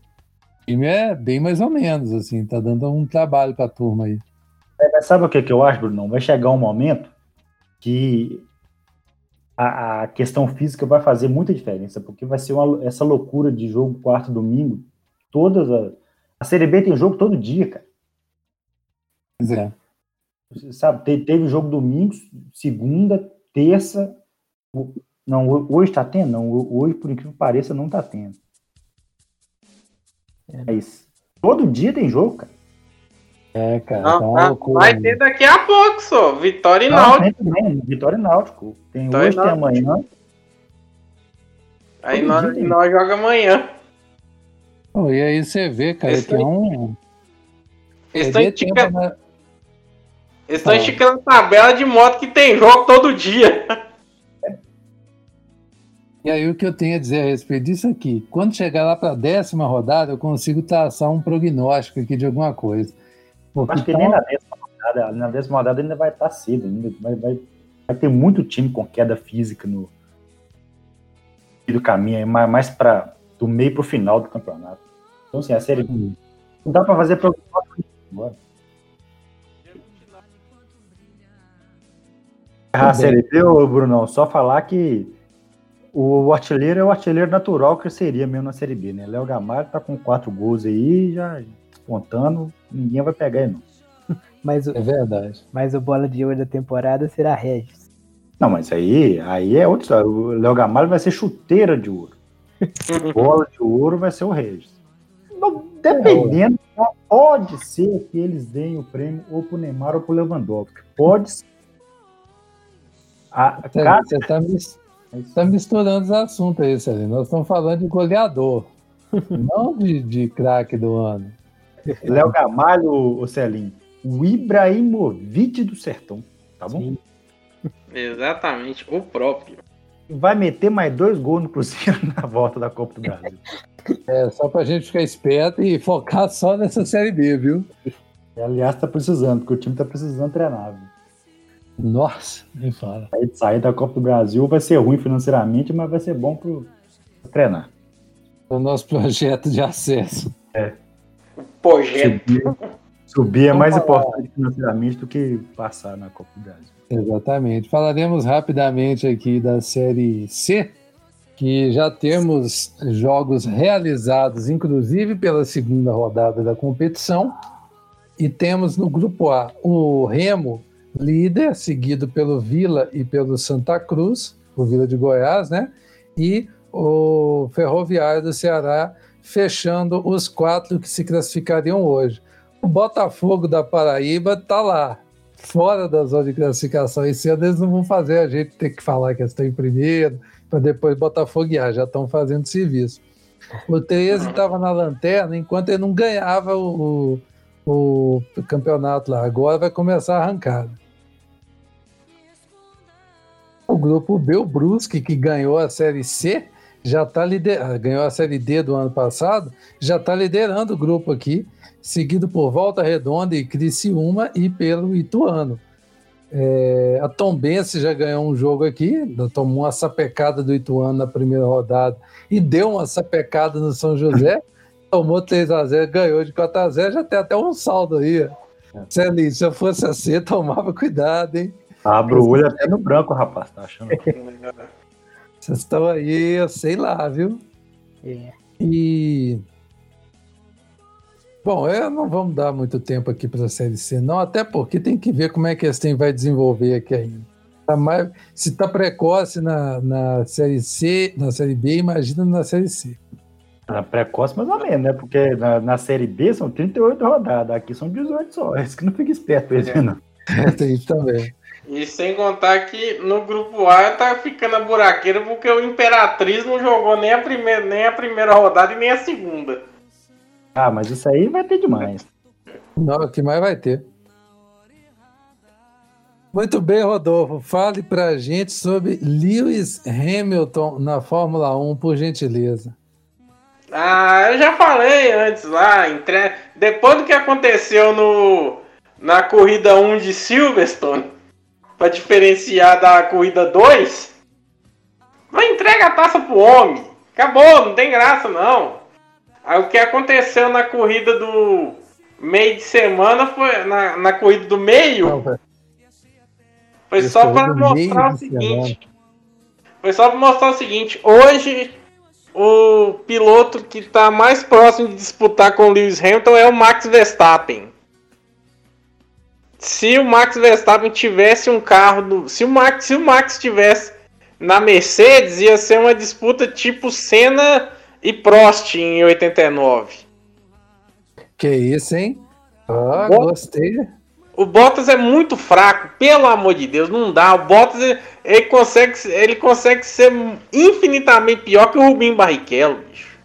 time é bem mais ou menos, assim, tá dando um trabalho pra turma aí. É, mas sabe o que, que eu acho, Bruno? Vai chegar um momento que a, a questão física vai fazer muita diferença, porque vai ser uma- essa loucura de jogo quarto domingo. Todas a, a Série B tem jogo todo dia, cara. Pois é. Sabe, te- teve jogo domingo, segunda, terça. Não, ho- hoje tá tendo? Não, ho- hoje, por incrível que pareça, não tá tendo. É isso. Todo dia tem jogo, cara. É, cara, Não, tá tá- loucura. vai ter daqui a pouco só. Vitória e Não, Náutico. tem também, Vitória e Náutico. Tem Vitória hoje, tem amanhã. Aí todo nós, dia nós joga amanhã. Pô, e aí você vê, cara, Esse que é um. Eles estão esticando, né? Eles tão Tá. esticando tabela de moto que tem jogo todo dia. E aí o que eu tenho a dizer a respeito disso aqui? Quando chegar lá para a décima rodada, eu consigo traçar um prognóstico aqui de alguma coisa. Porque Acho que tá nem na décima rodada. Na décima rodada ainda vai estar cedo ainda. Vai, vai, vai ter muito time com queda física no do caminho, aí, mais, para do meio pro final do campeonato. Então, assim, a série Hum. não dá para fazer prognóstico agora. A série B, Brunão, só falar que o artilheiro é o artilheiro natural que seria mesmo na série B, né? Léo Gamalho tá com quatro gols aí, já despontando, ninguém vai pegar ele, não. Mas, o- É verdade. mas o bola de ouro da temporada será Regis. Não, mas aí, aí é outra história. O Léo Gamalho vai ser chuteira de ouro. Bola de ouro vai ser o Regis. Não, dependendo, pode ser que eles deem o prêmio ou pro Neymar ou pro Lewandowski. Pode ser. A, Você, cada- você tá, mis- tá misturando os assuntos aí, Celino. Nós estamos falando de goleador, não de, de craque do ano. Léo Gamalho, o Celinho, o Ibrahimovic do Sertão, tá bom? Sim. Exatamente, o próprio. Vai meter mais dois gols no Cruzeiro na volta da Copa do Brasil. É só pra gente ficar esperto e focar só nessa Série B, viu? Aliás, tá precisando, porque o time tá precisando treinar. viu? Nossa, nem fala. Aí sair da Copa do Brasil vai ser ruim financeiramente, mas vai ser bom pro pra treinar. É o nosso projeto de acesso. Projeto. Subir, subir é mais falar. importante financeiramente do que passar na Copa do Brasil. Exatamente. Falaremos rapidamente aqui da Série C, que já temos jogos realizados, inclusive pela segunda rodada da competição. E temos no grupo A o Remo, líder, seguido pelo Vila e pelo Santa Cruz, o Vila de Goiás, né? E o Ferroviário do Ceará, fechando os quatro que se classificariam hoje. O Botafogo da Paraíba está lá, fora da zona de classificação. Esse ano eles não vão fazer a gente ter que falar que estão em primeiro, para depois botafoguear, já estão fazendo serviço. O 13 estava na lanterna enquanto ele não ganhava o, o, o campeonato lá. Agora vai começar a arrancada. Grupo B, o Brusque, que ganhou a Série C, já está liderando, ganhou a Série D do ano passado, já está liderando o grupo aqui, seguido por Volta Redonda e Criciúma e pelo Ituano. É, a Tombense já ganhou um jogo aqui, tomou uma sapecada do Ituano na primeira rodada e deu uma sapecada no São José, tomou 3 a 0 ganhou de 4 a 0 já tem até um saldo aí. Celinho, se eu fosse assim, tomava cuidado, hein? Abra o olho até no branco, rapaz, tá achando? Vocês estão aí, eu sei lá, viu? É. E. Bom, eu não vamos dar muito tempo aqui para a Série C, não, até porque tem que ver como é que esse tem vai desenvolver aqui ainda. Tá mais, se está precoce na, na Série C, na Série B, imagina na Série C. Na precoce, mais ou menos, né? Porque na, na Série B são 38 rodadas, aqui são 18 só. É isso que não fica esperto, esse, não. tem isso também. E sem contar que no grupo A tá ficando a buraqueira porque o Imperatriz não jogou nem a primeira, nem a primeira rodada e nem a segunda. Ah, mas isso aí vai ter demais. Não, o que mais vai ter. Muito bem, Rodolfo. Fale pra gente sobre Lewis Hamilton na Fórmula 1, por gentileza. Ah, eu já falei antes lá, entre... depois do que aconteceu no na corrida 1 de Silverstone, para diferenciar da corrida 2, vai entrega a taça pro homem. Acabou, não tem graça não. Aí o que aconteceu na corrida do meio de semana foi na, na corrida do meio. Não, foi só para mostrar o seguinte. Foi só para mostrar o seguinte, hoje o piloto que está mais próximo de disputar com o Lewis Hamilton é o Max Verstappen se o Max Verstappen tivesse um carro do, se o Max, se o Max tivesse na Mercedes, ia ser uma disputa tipo Senna e Prost em 89. Que isso, hein? Ah, gostei. O Bottas é muito fraco, pelo amor de Deus, não dá. O Bottas ele consegue, ele consegue ser infinitamente pior que o Rubinho Barrichello, bicho.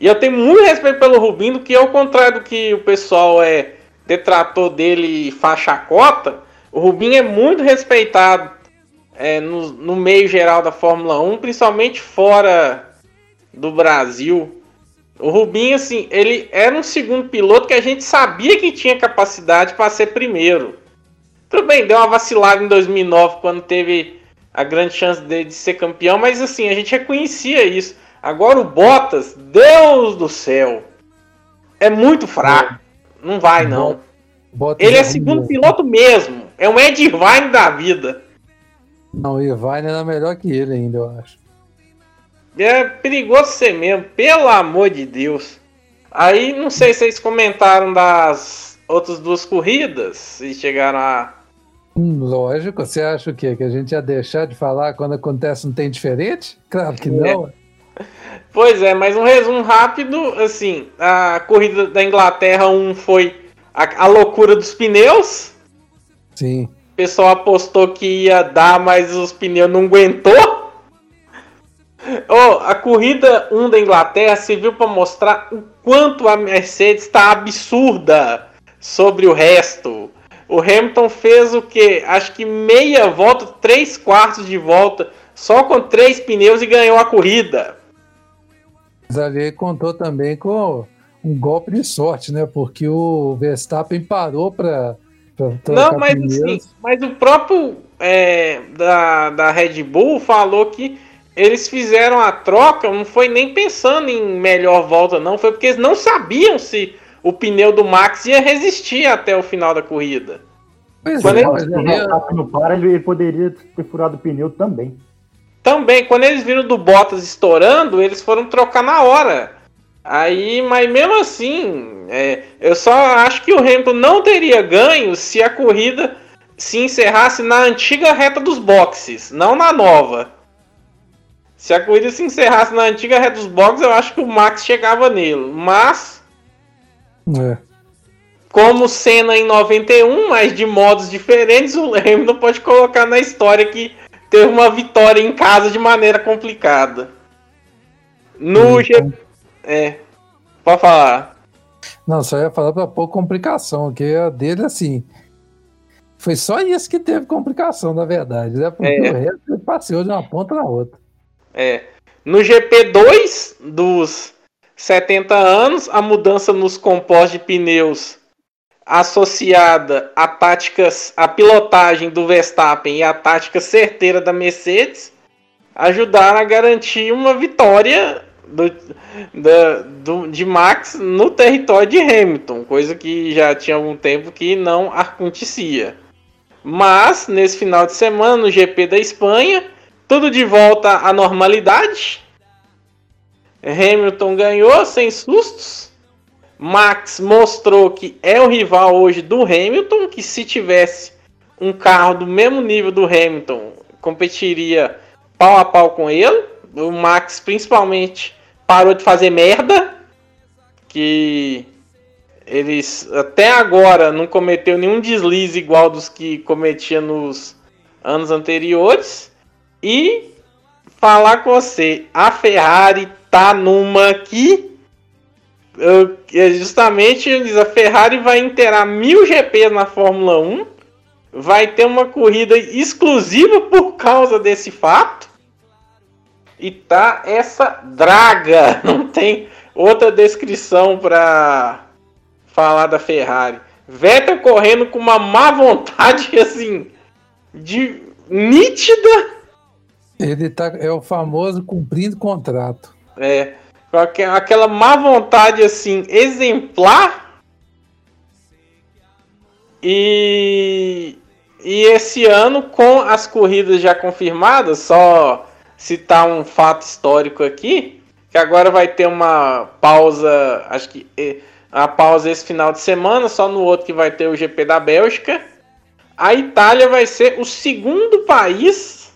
E eu tenho muito respeito pelo Rubinho, que ao contrário do que o pessoal é detrator dele faixa cota, o Rubinho é muito respeitado é, no, no meio geral da Fórmula 1, principalmente fora do Brasil. O Rubinho, assim, ele era um segundo piloto que a gente sabia que tinha capacidade para ser primeiro. Tudo bem, deu uma vacilada em 2009 quando teve a grande chance dele de ser campeão, mas assim, a gente reconhecia isso. Agora o Bottas, Deus do céu, é muito fraco. Não vai, não. Bota ele é segundo piloto mesmo. É um Ed Irvine da vida. Não, o Irvine era melhor que ele ainda, eu acho. É perigoso ser mesmo, pelo amor de Deus. Aí, não sei se vocês comentaram das outras duas corridas e chegaram a. Hum, lógico, você acha o quê? Que a gente ia deixar de falar quando acontece um tem diferente? Claro que não. É. Pois é, mas um resumo rápido, assim, a corrida da Inglaterra 1 foi a, a loucura dos pneus. Sim. O pessoal apostou que ia dar, mas os pneus não aguentou. Oh, a corrida 1 da Inglaterra serviu para mostrar o quanto a Mercedes está absurda sobre o resto. O Hamilton fez o que? Acho que meia volta, três quartos de volta, só com três pneus e ganhou a corrida. Ali contou também com um golpe de sorte, né? Porque o Verstappen parou para não, mas assim, mas o próprio é, da, da Red Bull falou que eles fizeram a troca, não foi nem pensando em melhor volta, não, foi porque eles não sabiam se o pneu do Max ia resistir até o final da corrida. Pois quando é, ele, mas não para, ele poderia ter furado o pneu também. Também, quando eles viram do Bottas estourando, eles foram trocar na hora. Aí, mas mesmo assim, é, eu só acho que o Hamilton não teria ganho se a corrida se encerrasse na antiga reta dos boxes, não na nova. Se a corrida se encerrasse na antiga reta dos boxes, eu acho que o Max chegava nele. Mas, é. como cena em 91, mas de modos diferentes, o Hamilton pode colocar na história que teve uma vitória em casa de maneira complicada. No, G... É. Pode falar. Não, só ia falar para pouco complicação, que a dele, assim. Foi só isso que teve complicação, na verdade, né? Porque é. o resto ele passeou de uma ponta na outra. É. No GP2 dos 70 anos, a mudança nos compostos de pneus associada à táticas, à pilotagem do Verstappen e à tática certeira da Mercedes ajudaram a garantir uma vitória do, da, do, de Max no território de Hamilton, coisa que já tinha algum tempo que não acontecia. Mas nesse final de semana, no GP da Espanha, tudo de volta à normalidade. Hamilton ganhou sem sustos. Max mostrou que é o rival hoje do Hamilton, que se tivesse um carro do mesmo nível do Hamilton, competiria pau a pau com ele. O Max principalmente parou de fazer merda, que eles até agora não cometeu nenhum deslize igual dos que cometia nos anos anteriores. E falar com você, a Ferrari tá numa que justamente a Ferrari vai inteirar mil GPs na Fórmula 1, vai ter uma corrida exclusiva por causa desse fato. E tá essa draga, não tem outra descrição para falar da Ferrari. Vettel correndo com uma má vontade assim de nítida. Ele tá é o famoso cumprindo contrato. É, aquela má vontade assim exemplar. E e esse ano com as corridas já confirmadas, só citar um fato histórico aqui, que agora vai ter uma pausa, acho que a pausa esse final de semana, só no outro que vai ter o GP da Bélgica. A Itália vai ser o segundo país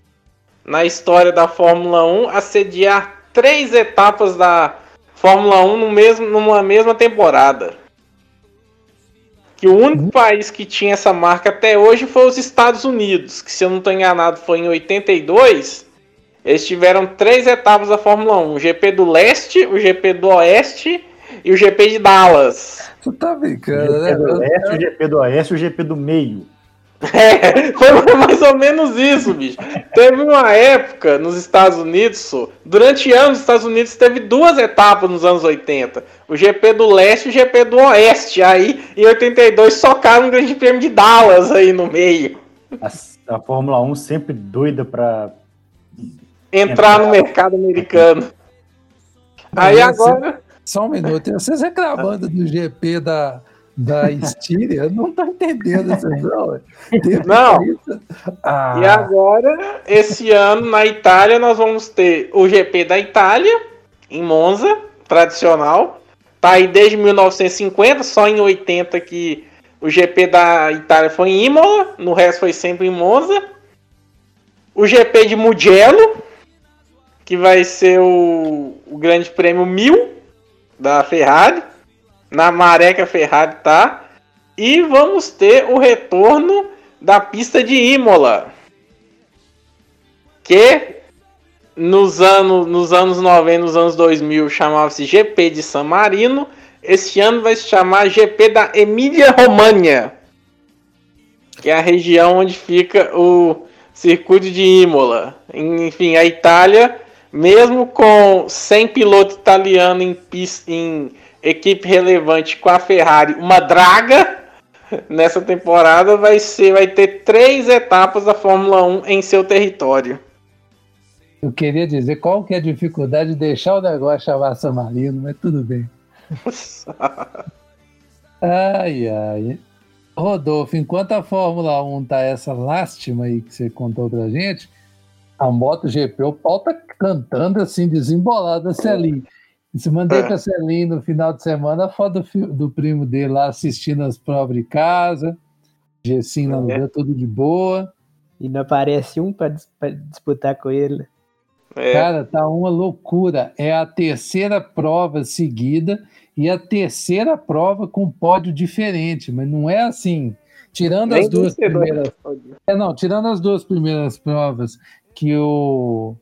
na história da Fórmula 1 a sediar três etapas da Fórmula 1 no mesmo, numa mesma temporada. Que o único uhum. país que tinha essa marca até hoje foi os Estados Unidos, que se eu não estou enganado foi em 82 eles tiveram três etapas da Fórmula 1: o GP do Leste, o GP do Oeste e o GP de Dallas. Tu tá brincando, né? O GP do Leste, o GP do Oeste e o GP do Meio. É, foi mais ou menos isso, bicho. Teve uma época nos Estados Unidos, durante anos, os Estados Unidos teve duas etapas nos anos 80. O GP do Leste e o GP do Oeste. Aí, em 82, socaram um grande prêmio de Dallas aí no meio. A, a Fórmula 1 sempre doida pra, entrar no mercado americano. Aí agora. Só um minuto, vocês reclamando do GP da, da Estíria, não tá entendendo isso, não. Não. Ah. E agora, esse ano na Itália, nós vamos ter o GP da Itália, em Monza, tradicional. Tá aí desde 1950, só em 80 que o GP da Itália foi em Imola, no resto foi sempre em Monza. O GP de Mugello, que vai ser o, o Grande Prêmio 1000 da Ferrari, na maré que a Ferrari tá. E vamos ter o retorno da pista de Imola, que nos anos, nos anos 90, nos anos 2000 chamava-se GP de San Marino. Este ano vai se chamar GP da Emília-Romagna, que é a região onde fica o circuito de Imola. Enfim, a Itália mesmo com 100 pilotos italianos em, em equipe relevante com a Ferrari, uma draga nessa temporada vai ser vai ter três etapas da Fórmula 1 em seu território. Eu queria dizer qual que é a dificuldade de deixar o negócio chamar San Marino, mas tudo bem. ai, ai. Rodolfo, enquanto a Fórmula 1 tá essa lástima aí que você contou pra gente, a MotoGP, o pau tá cantando assim, desembolado a Celim. Se mandei é. para Celim no final de semana a foto do, do, primo dele lá assistindo as provas de casa, no é. tudo de boa. E não aparece um para disputar com ele. É. Cara, tá uma loucura. É a terceira prova seguida e a terceira prova com pódio diferente, mas não é assim. Tirando Nem as duas primeiras. É, não, tirando as duas primeiras provas que o,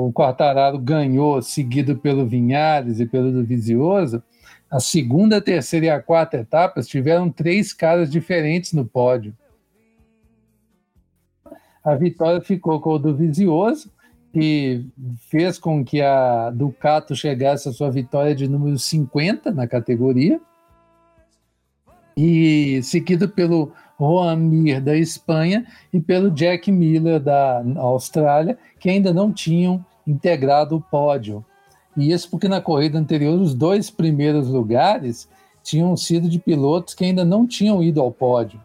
o Quartararo ganhou, seguido pelo Vinhares e pelo Dovizioso, a segunda, a terceira e a quarta etapas tiveram três caras diferentes no pódio. A vitória ficou com o Dovizioso, que fez com que a Ducato chegasse à sua vitória de número 50 na categoria. E seguido pelo Juan Mir da Espanha e pelo Jack Miller da Austrália, que ainda não tinham integrado o pódio. E isso porque na corrida anterior os dois primeiros lugares tinham sido de pilotos que ainda não tinham ido ao pódio.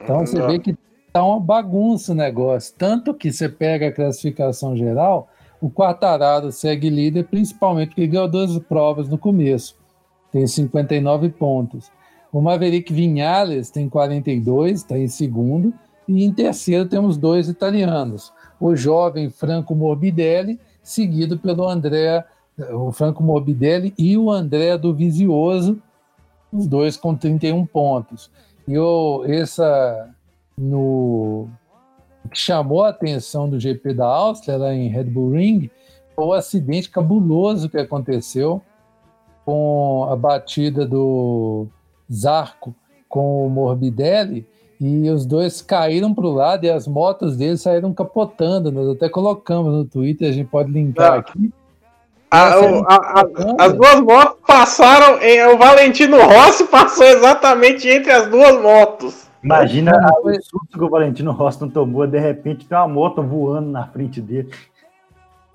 Então você vê que tá uma bagunça o negócio. Tanto que você pega a classificação geral, o Quartararo segue líder, principalmente porque ganhou duas provas no começo. Tem 59 pontos. O Maverick Vinhales tem 42, está em segundo. E em terceiro temos dois italianos. O jovem Franco Morbidelli, seguido pelo André, o Franco Morbidelli e o André do Vizioso, os dois com 31 pontos. E o, essa, no, o que chamou a atenção do GP da Áustria, lá em Red Bull Ring, foi o acidente cabuloso que aconteceu com a batida do Zarco com o Morbidelli, e os dois caíram para o lado e as motos deles saíram capotando. Nós até colocamos no Twitter, a gente pode linkar ah. aqui. A, a, a, as duas motos passaram, o Valentino Rossi passou exatamente entre as duas motos. Imagina o susto que o Valentino Rossi não tomou, de repente tem uma moto voando na frente dele.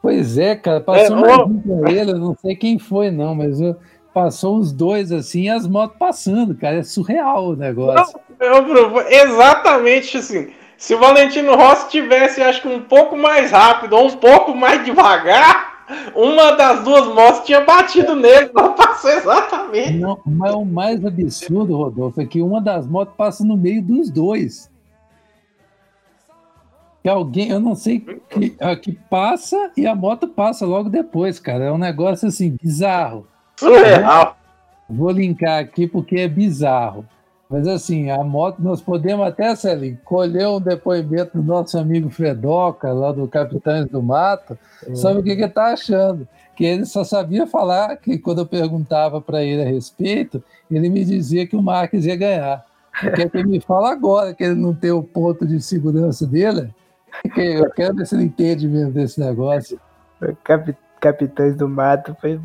Pois é, cara, passou é, mais com ele, eu não sei quem foi, não, mas eu, passou os dois assim e as motos passando, cara. É surreal o negócio. Não, exatamente assim. Se o Valentino Rossi tivesse, acho que um pouco mais rápido ou um pouco mais devagar, uma das duas motos tinha batido nele, não passou exatamente. Não, mas o mais absurdo, Rodolfo, é que uma das motos passa no meio dos dois. Que alguém, eu não sei, que, que passa e a moto passa logo depois, cara. É um negócio assim, bizarro. Surreal. Vou linkar aqui porque é bizarro. Mas assim, a moto, nós podemos até, Celinho, colher um depoimento do nosso amigo Fredoca, lá do Capitães do Mato, é. sobre o que ele está achando. Que ele só sabia falar que quando eu perguntava para ele a respeito, ele me dizia que o Marques ia ganhar. Quer que ele me fala agora que ele não tem o ponto de segurança dele? Eu quero ver se ele entende mesmo desse negócio. Cap, Capitães do Mato foi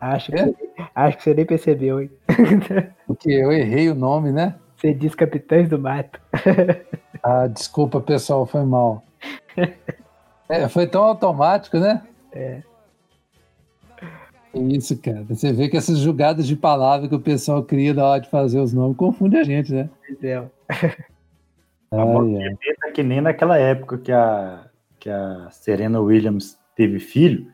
Acho que, é? acho que você nem percebeu, hein? Porque eu errei o nome, né? Você diz Capitães do Mato. ah, desculpa, pessoal, foi mal. É, foi tão automático, né? É. Isso, cara. Você vê que essas jogadas de palavra que o pessoal cria na hora de fazer os nomes confunde a gente, né? É. A é que nem naquela época que a, que a Serena Williams teve filho,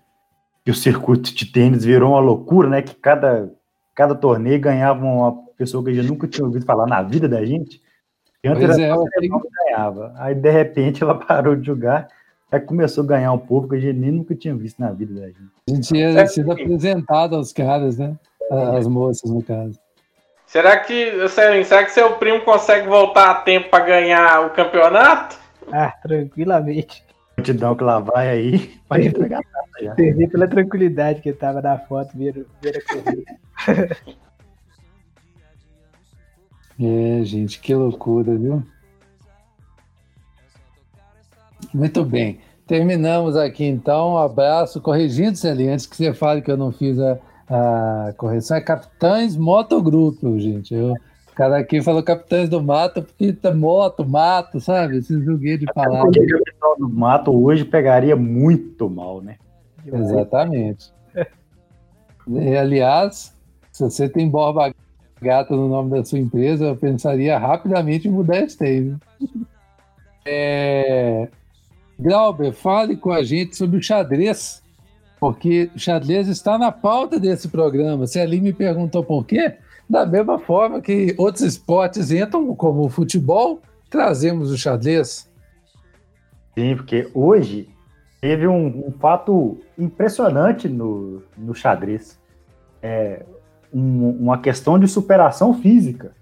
que o circuito de tênis virou uma loucura, né? Que cada, cada torneio ganhava uma pessoa que a gente nunca tinha ouvido falar na vida da gente. E antes pois era é, que ganhava. Aí, de repente, ela parou de jogar, aí começou a ganhar um povo que a gente nem nunca tinha visto na vida da gente. A gente tinha é sido apresentado aos caras, né? As moças, no caso. Será que, sério, será que seu primo consegue voltar a tempo para ganhar o campeonato? Ah, tranquilamente multidão que lá vai aí, vai entregar já. Perdi pela tranquilidade que tava na foto, ver, ver a corrida. é, gente, que loucura, viu? Muito bem. Terminamos aqui então. Um abraço. Corrigindo, Celinho, antes que você fale que eu não fiz a, a correção, é Capitães Motogrupo, gente. Eu o cara aqui falou Capitães do Mato, porque tá moto, mato, sabe? Esses joguinhos de palavras. O Capitão do Mato hoje pegaria muito mal, né? Exatamente. e, aliás, se você tem Borba Gato no nome da sua empresa, eu pensaria rapidamente em mudar esse termo. É... Glauber, fale com a gente sobre o xadrez, porque o xadrez está na pauta desse programa. Se ali me perguntou por quê, da mesma forma que outros esportes entram, como o futebol, trazemos o xadrez. Sim, porque hoje teve um, um fato impressionante no, no xadrez. É um, uma questão de superação física.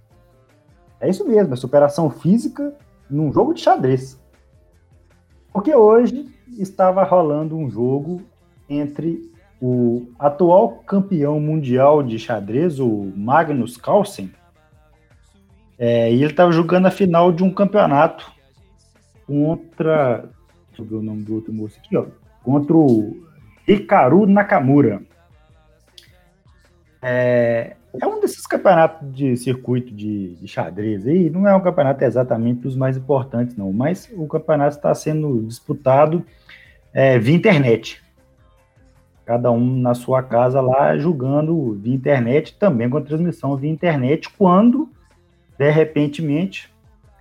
É isso mesmo, é superação física num jogo de xadrez. Porque hoje estava rolando um jogo entre o atual campeão mundial de xadrez, o Magnus Carlsen, é, e ele estava jogando a final de um campeonato contra ver o nome do outro moço aqui, ó, contra o Hikaru Nakamura. É, é um desses campeonatos de circuito de, de, xadrez aí, não é um campeonato exatamente dos mais importantes, não, mas o campeonato está sendo disputado é, via internet. Cada um na sua casa lá, jogando via internet, também com transmissão via internet, quando, de repentemente,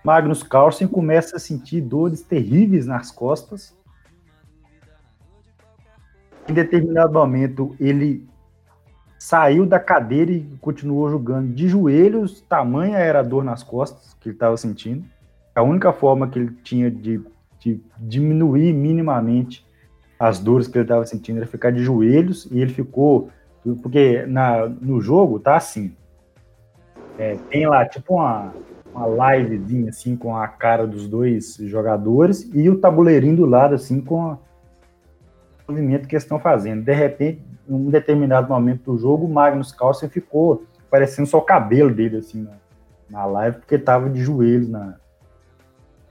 Magnus Carlsen começa a sentir dores terríveis nas costas. Em determinado momento, ele saiu da cadeira e continuou jogando de joelhos, tamanha era a dor nas costas que ele estava sentindo. A única forma que ele tinha de, de diminuir minimamente as dores que ele estava sentindo era ficar de joelhos e ele ficou. Porque na, no jogo tá assim. É, tem lá tipo uma, uma livezinha assim com a cara dos dois jogadores e o tabuleirinho do lado assim com o movimento que eles estão fazendo. De repente, em um determinado momento do jogo, o Magnus Carlsen ficou parecendo só o cabelo dele, assim, na, na live, porque ele tava de joelhos, na,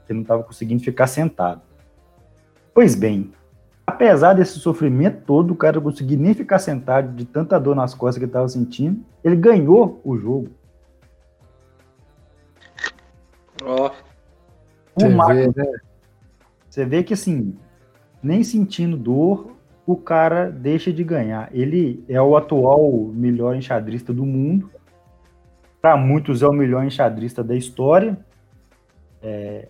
não estava conseguindo ficar sentado. Pois bem, apesar desse sofrimento todo, o cara não conseguir nem ficar sentado de tanta dor nas costas que ele estava sentindo, ele ganhou o jogo. Ó. Oh. O Magnus, né? você vê que assim, nem sentindo dor, o cara deixa de ganhar. Ele é o atual melhor enxadrista do mundo. Para muitos é o melhor enxadrista da história. É,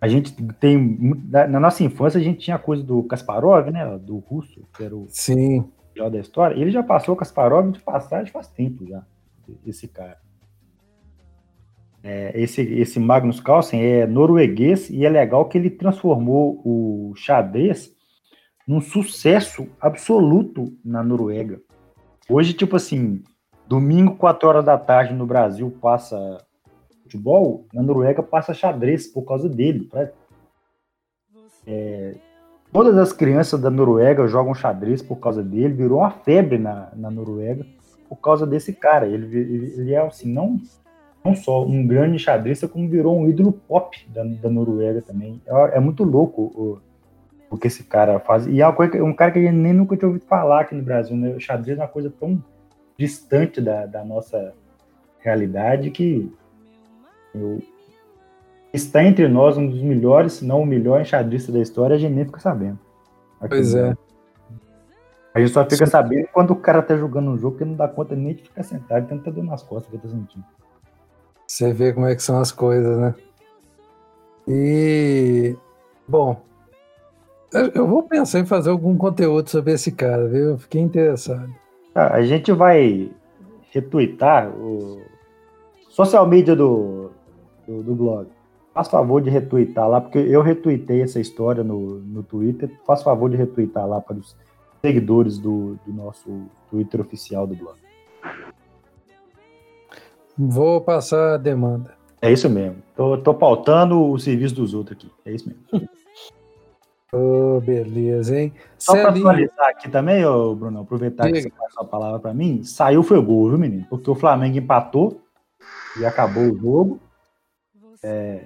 a gente tem na nossa infância a gente tinha a coisa do Kasparov, né, do russo, que era o Sim. melhor da história. Ele já passou o Kasparov de passagem faz tempo já, esse cara. É, esse, esse Magnus Carlsen é norueguês e é legal que ele transformou o xadrez num sucesso absoluto na Noruega. Hoje, tipo assim, domingo, 4 horas da tarde no Brasil passa futebol, na Noruega passa xadrez por causa dele. Pra... É... todas as crianças da Noruega jogam xadrez por causa dele, virou uma febre na, na Noruega por causa desse cara. Ele, ele, ele é assim, não, não só um grande xadrista, como virou um ídolo pop da, da Noruega também. É, é muito louco o, o que esse cara faz. E é uma coisa, um cara que a gente nem nunca tinha ouvido falar aqui no Brasil, né? O xadrez é uma coisa tão distante da, da nossa realidade que eu, está entre nós um dos melhores, se não o melhor enxadrista da história, a gente nem fica sabendo. Pois é. A gente só fica Sim. sabendo quando o cara tá jogando um jogo que não dá conta nem de ficar sentado, tenta dor nas costas que tá sentindo. Você vê como é que são as coisas, né? E bom, eu vou pensar em fazer algum conteúdo sobre esse cara, viu? Eu fiquei interessado. Tá, a gente vai retweetar o social media do, do, do blog. Faz favor de retweetar lá, porque eu retweetei essa história no, no Twitter. Faz favor de retweetar lá para os seguidores do, do nosso Twitter oficial do blog. Vou passar a demanda. É isso mesmo. Tô, tô pautando o serviço dos outros aqui. É isso mesmo. Oh, beleza, hein? Só para atualizar aqui também, ô, Bruno, aproveitar Diga. que você passou a palavra para mim, saiu foi gol, viu, menino? Porque o Flamengo empatou e acabou o jogo. É,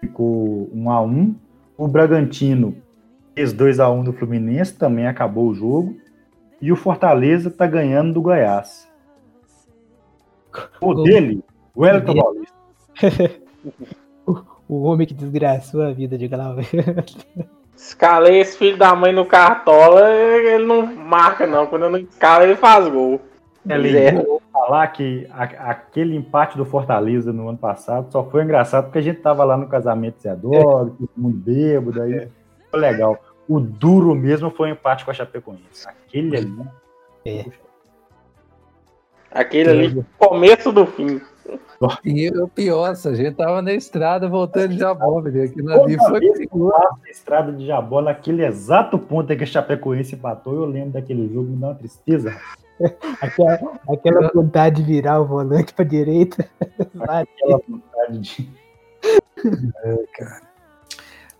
ficou 1 a 1 O Bragantino fez 2 a 1 do Fluminense, também acabou o jogo. E o Fortaleza tá ganhando do Goiás. O dele, o Elton Paulista. o homem que desgraçou a vida de Glauber. Escalei esse filho da mãe no cartola, ele não marca não. Quando eu não escala, ele faz gol. É vou falar que a, aquele empate do Fortaleza no ano passado só foi engraçado porque a gente tava lá no casamento Zé Dog, todo mundo bêbado, aí foi legal. O duro mesmo foi o empate com a Chapecoense. Aquele ali. É. Aquele ali, começo do fim. E o pior, a gente tava na estrada voltando de Jabó, velho. Aquilo ali foi. Na estrada de Jabó, naquele exato ponto em que a Chapecoense empatou, eu lembro daquele jogo, me dá uma tristeza. aquela, aquela vontade de virar o volante pra direita. Aquela vontade de. É, cara.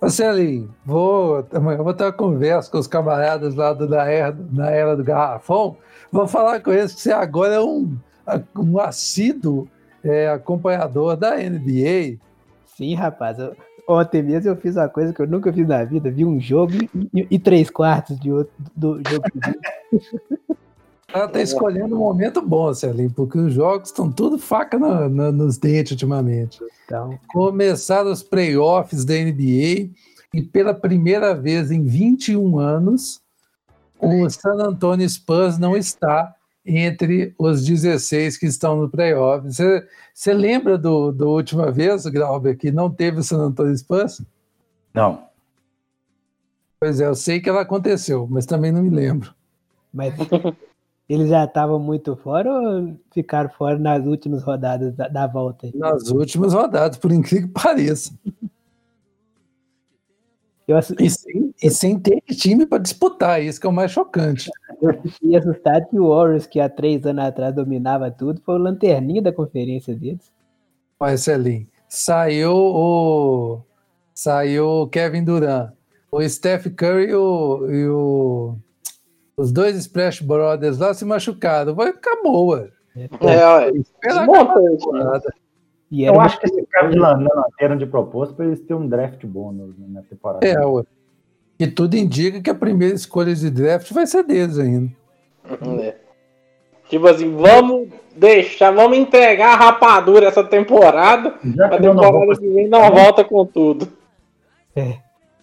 Marcelinho, vou, amanhã vou ter uma conversa com os camaradas lá do, na, era, na era do Garrafão. Vou falar com eles que você agora é um, um assíduo é, acompanhador da NBA. Sim, rapaz. Eu, Ontem mesmo eu fiz uma coisa que eu nunca fiz na vida, vi um jogo e, e três quartos de outro, do jogo. Ela tá escolhendo um momento bom, Celinho, porque os jogos estão tudo faca no, no, nos dentes ultimamente. Então. Começaram os playoffs da NBA e pela primeira vez em 21 anos, o San Antonio Spurs não está entre os 16 que estão no playoff. Você, você lembra do, do última vez, Glauber, que não teve o San Antonio Spurs? Não. Pois é, eu sei que ela aconteceu, mas também não me lembro. Mas eles já estavam muito fora ou ficaram fora nas últimas rodadas da, da volta? Nas últimas rodadas, por incrível que pareça. Eu, e, sem, e sem ter time para disputar, isso que é o mais chocante. Eu fiquei assustado que o Warriors, que há três anos atrás dominava tudo, foi o lanterninha da conferência deles. Olha, Celim, saiu o saiu o Kevin Durant, o Steph Curry e o, e o os dois Splash Brothers lá se machucaram. Vai ficar boa. É, é Espera eu acho que esse cara de lanterna de propósito para eles terem um draft bônus na temporada. É, ué. E tudo indica que a primeira escolha de draft vai ser deles ainda. É. Tipo assim, vamos deixar, vamos entregar a rapadura essa temporada. Já a temporada que vem não volta com tudo. É,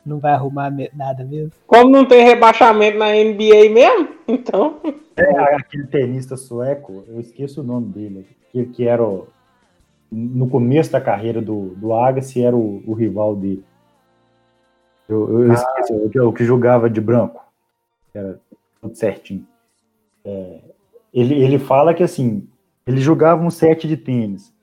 não vai arrumar nada mesmo. Como não tem rebaixamento na NBA mesmo, então. É, aquele tenista sueco, eu esqueço o nome dele, que, que era o no começo da carreira do, do Agassi era o, o rival dele. Eu, eu ah. esqueci, o que, o que jogava de branco. Era tudo certinho. É, ele, ele fala que assim, ele jogava um set de tênis.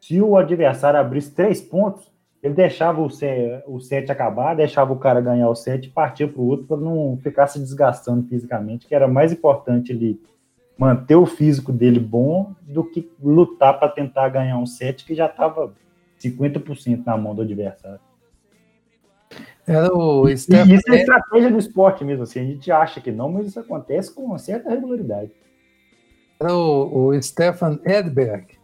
Se o adversário abrisse três pontos, ele deixava o set, o set acabar, deixava o cara ganhar o set e partia para o outro para não ficar se desgastando fisicamente, que era mais importante ele manter o físico dele bom do que lutar para tentar ganhar um set que já estava 50% na mão do adversário. Era o e, isso é estratégia do esporte mesmo, assim, a gente acha que não, mas isso acontece com uma certa regularidade. Era o, o Stefan Edberg.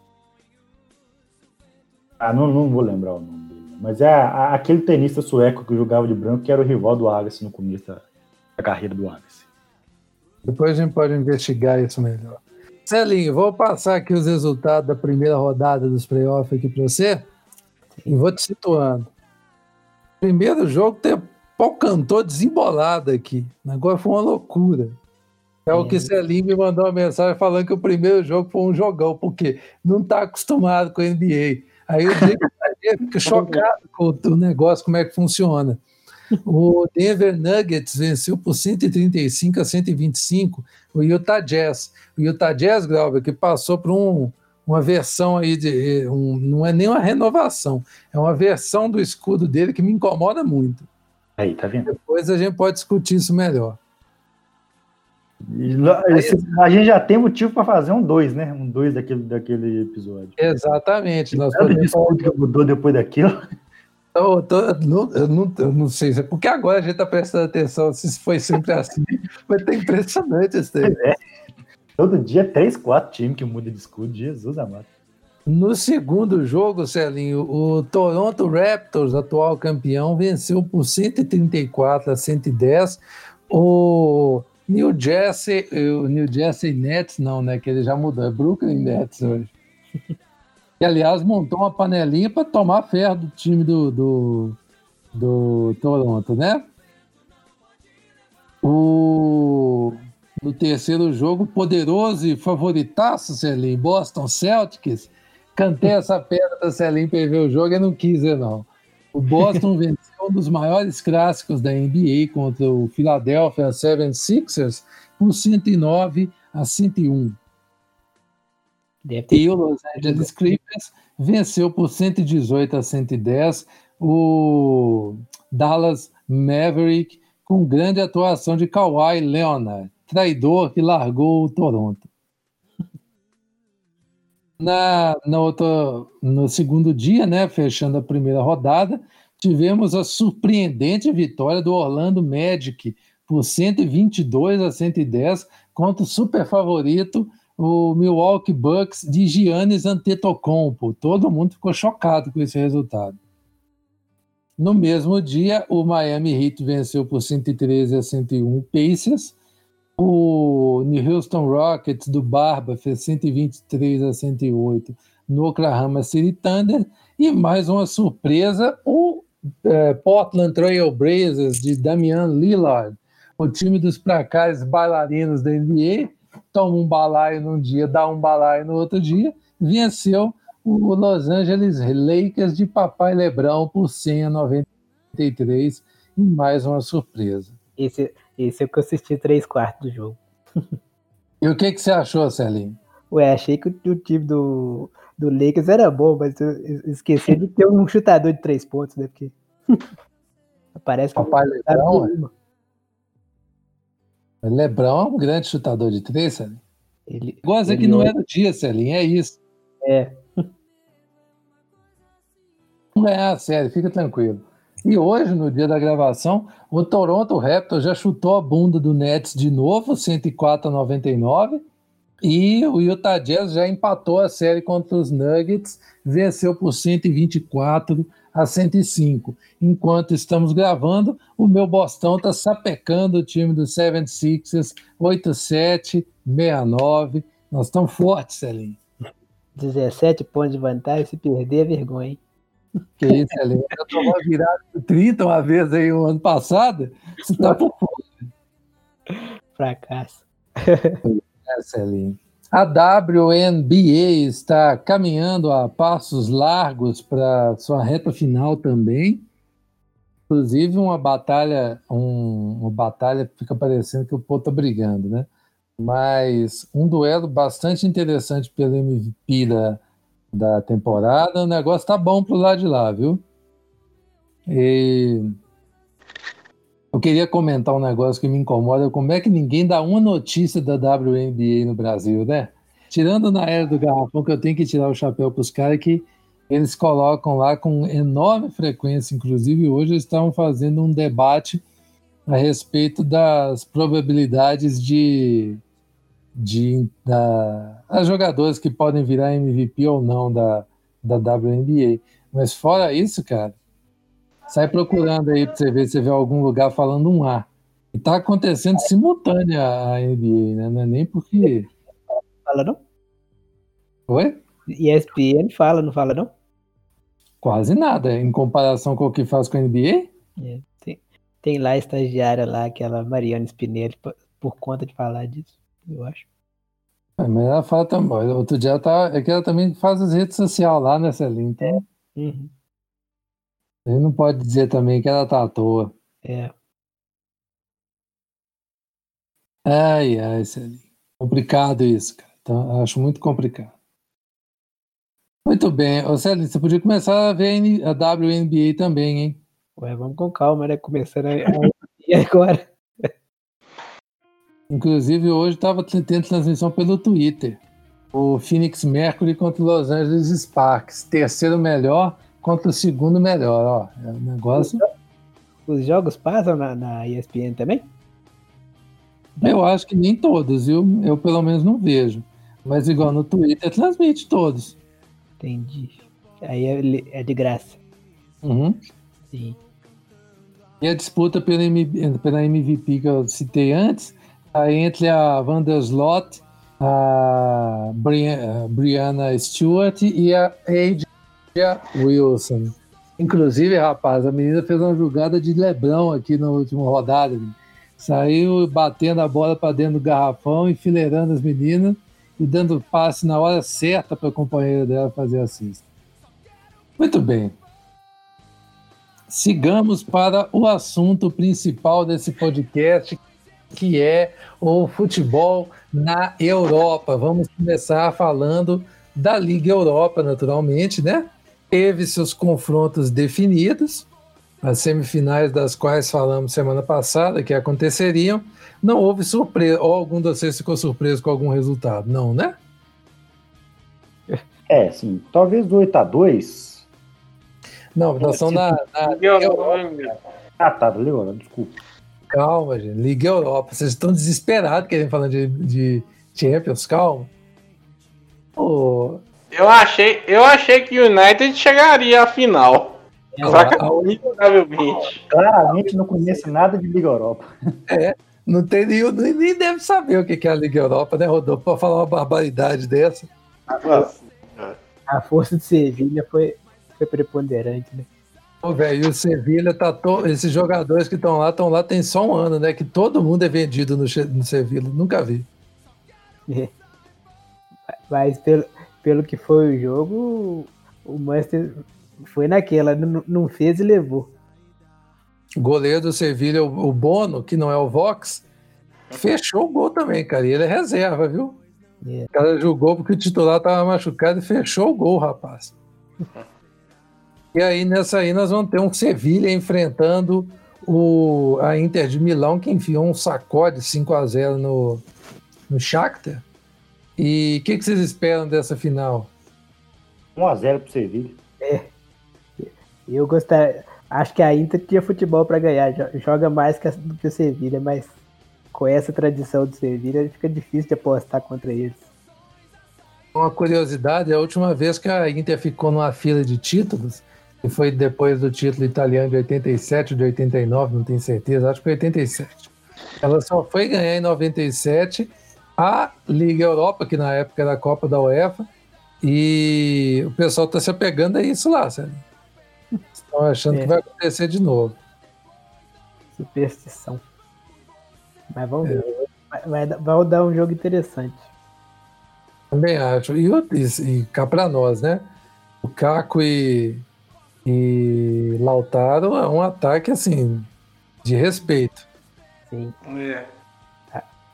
Ah, não, não vou lembrar o nome mas é a, aquele tenista sueco que jogava de branco que era o rival do Agassi no começo da, da carreira do Agassi. Depois a gente pode investigar isso melhor. Celinho, vou passar aqui os resultados da primeira rodada dos playoffs aqui para você e vou te situando. Primeiro jogo tem pau cantor desembolado aqui. Agora foi uma loucura. É, é. o que o Celinho me mandou uma mensagem falando que o primeiro jogo foi um jogão, porque não está acostumado com a NBA. Aí o Diego fica chocado com o negócio, como é que funciona. O Denver Nuggets venceu por 135 a 125 o Utah Jazz. O Utah Jazz, Glauber, que passou por um, uma versão aí de. Um, não é nem uma renovação, é uma versão do escudo dele que me incomoda muito. Aí, tá vendo? Depois a gente pode discutir isso melhor. Esse, a gente já tem motivo para fazer um 2, né? Um 2 daquele, daquele episódio. Exatamente. Nós podemos... que mudou depois daquilo. Eu, tô, eu, não, eu, não, eu não sei, porque agora a gente está prestando atenção se foi sempre assim, mas tá impressionante isso aí. É. Todo dia, três, quatro times que mudam de escudo, Jesus amado. No segundo jogo, Celinho, o Toronto Raptors, atual campeão, venceu por 134 a 110. O New Jersey, o New Jersey Nets, não, né? Que ele já mudou, é Brooklyn Nets hoje. que aliás montou uma panelinha para tomar ferro do time do, do, do Toronto, né? O, no terceiro jogo, poderoso e favoritaço, Celim, Boston Celtics. Cantei essa pedra para Celim para ver o jogo e não quis não. O Boston venceu um dos maiores clássicos da NBA contra o Philadelphia 76ers por 109 a 101. E o Los Angeles Clippers venceu por 118 a 110 o Dallas Maverick com grande atuação de Kawhi Leonard, traidor que largou o Toronto. Na, na outra, no segundo dia, né, fechando a primeira rodada, tivemos a surpreendente vitória do Orlando Magic por 122 a 110 contra o super favorito o Milwaukee Bucks de Giannis Antetokounmpo. Todo mundo ficou chocado com esse resultado. No mesmo dia, o Miami Heat venceu por 113 a 101 Pacers. O New Houston Rockets do Barba fez 123 a 108 no Oklahoma City Thunder. E mais uma surpresa, o é, Portland Trail Blazers de Damian Lillard, o time dos placares bailarinos da NBA, toma um balaio num dia, dá um balaio no outro dia, venceu o Los Angeles Lakers de Papai Lebrão por 100 a 93 e mais uma surpresa. Esse, esse é o que eu assisti três quartos do jogo. E o que, que você achou, Celinho? Ué, achei que o, time do, do Lakers era bom, mas eu esqueci de ter um chutador de três pontos, né? Porque parece que Papai Lebrão, é? Lebrão é um grande chutador de três, Celinho. Ele, Gosta ele que não é do dia, Celinho, é isso. É. Não é a série, fica tranquilo. E hoje, no dia da gravação, o Toronto Raptors já chutou a bunda do Nets de novo, 104 a 99. E o Utah Jazz já empatou a série contra os Nuggets, venceu por 124 a 105. Enquanto estamos gravando, o meu Bostão está sapecando o time do 76ers 87, 69. Nós estamos fortes, Celinho. 17 pontos de vantagem, se perder é vergonha. Hein? Que isso, Celinho. Eu tomou virada de 30 uma vez aí um ano passado. Você tá por fora. Fracasso. É, Celinho. A WNBA está caminhando a passos largos para sua reta final também. Inclusive uma batalha, um, uma batalha fica parecendo que o povo está brigando, né? Mas um duelo bastante interessante pelo MVP da, da temporada. O negócio tá bom pro lado de lá, viu? E eu queria comentar um negócio que me incomoda, como é que ninguém dá uma notícia da WNBA no Brasil, né? Tirando na era do garrafão, que eu tenho que tirar o chapéu para os caras que eles colocam lá com enorme frequência, inclusive hoje estavam fazendo um debate a respeito das probabilidades de, de da, as jogadoras que podem virar MVP ou não da, da WNBA. Mas fora isso, cara, Sai procurando aí para você ver se você vê algum lugar falando um A. E tá acontecendo simultânea a NBA, né? Não é nem porque. Fala não? Oi? ESPN fala, não fala não? Quase nada, em comparação com o que faz com a NBA. É, tem, tem lá a estagiária lá, aquela Mariana Spinelli, por conta de falar disso, eu acho. É, mas ela fala também. Outro dia ela tá, é que ela também faz as redes sociais lá, né, Celinho? Então. É. Uhum. Ele não pode dizer também que ela tá à toa. É. Ai, ai, Celinho. Complicado isso, cara. Então, acho muito complicado. Muito bem. Ô, Celinho, você podia começar a ver a WNBA também, hein? Ué, vamos com calma, né? Começando a... e agora? Inclusive, hoje estava tendo transmissão pelo Twitter. O Phoenix Mercury contra o Los Angeles Sparks. Terceiro melhor contra o segundo melhor, ó. É um negócio. Os jogos passam na, na ESPN também? Eu acho que nem todos, viu? Eu pelo menos não vejo. Mas igual no Twitter transmite todos. Entendi. Aí é, é de graça. Uhum. Sim. E a disputa pela, pela MVP que eu citei antes, tá entre a Vanderslot, a Brianna Stewart e a Age Wilson. Inclusive, rapaz, a menina fez uma jogada de Lebrão aqui na última rodada. Saiu batendo a bola para dentro do garrafão, enfileirando as meninas e dando passe na hora certa para a companheira dela fazer a. Muito bem. Sigamos para o assunto principal desse podcast, que é o futebol na Europa. Vamos começar falando da Liga Europa, naturalmente, né? Teve seus confrontos definidos, as semifinais das quais falamos semana passada que aconteceriam. Não houve surpresa, ou algum de vocês ficou surpreso com algum resultado, não, né? É, sim. Talvez do 8 a 2 Não, nós estamos na, na Ah, tá, Liga desculpa. Calma, gente. Liga Europa. Vocês estão desesperados querendo falar de, de Champions, calma. Oh, eu achei, eu achei que o United chegaria à final. Fracassou miseravelmente. Claramente não conhece nada de Liga Europa. Não tem nenhum, nem nem deve saber o que é a Liga Europa, né, Rodolfo? Pra falar uma barbaridade dessa. Nossa. A força de Sevilha foi, foi preponderante, né? Ô, velho, e o Sevilha tá to... Esses jogadores que estão lá, estão lá tem só um ano, né? Que todo mundo é vendido no, Che- no Sevilha. Nunca vi. É. Mas pelo, pelo que foi o jogo, o Manchester foi naquela, não, fez e levou. O goleiro do Sevilha, o, Bono, que não é o Vox, fechou o gol também, cara. E ele é reserva, viu? É. O cara jogou porque o titular tava machucado e fechou o gol, rapaz. E aí, nessa aí, nós vamos ter um Sevilha enfrentando o, a Inter de Milão, que enfiou um sacode 5 a 0 no, no Shakhtar. E o que, que vocês esperam dessa final? 1x0 pro Sevilha. Eu gostaria. Acho que a Inter tinha futebol para ganhar, jo- joga mais que a- do que o Sevilha, mas com essa tradição do Sevilha fica difícil de apostar contra eles. Uma curiosidade, a última vez que a Inter ficou numa fila de títulos, que foi depois do título italiano de 87 ou de 89, não tenho certeza, acho que foi 87. Ela só foi ganhar em 97 a Liga Europa, que na época era a Copa da UEFA, e o pessoal está se apegando a isso lá, sabe? Estão achando É. que vai acontecer de novo. Superstição. Mas vamos ver. Vai, vai dar- vai dar um jogo interessante. Também acho. E, e, e cá para nós, né? O Caco e, e Lautaro é um ataque assim de respeito. Sim. É.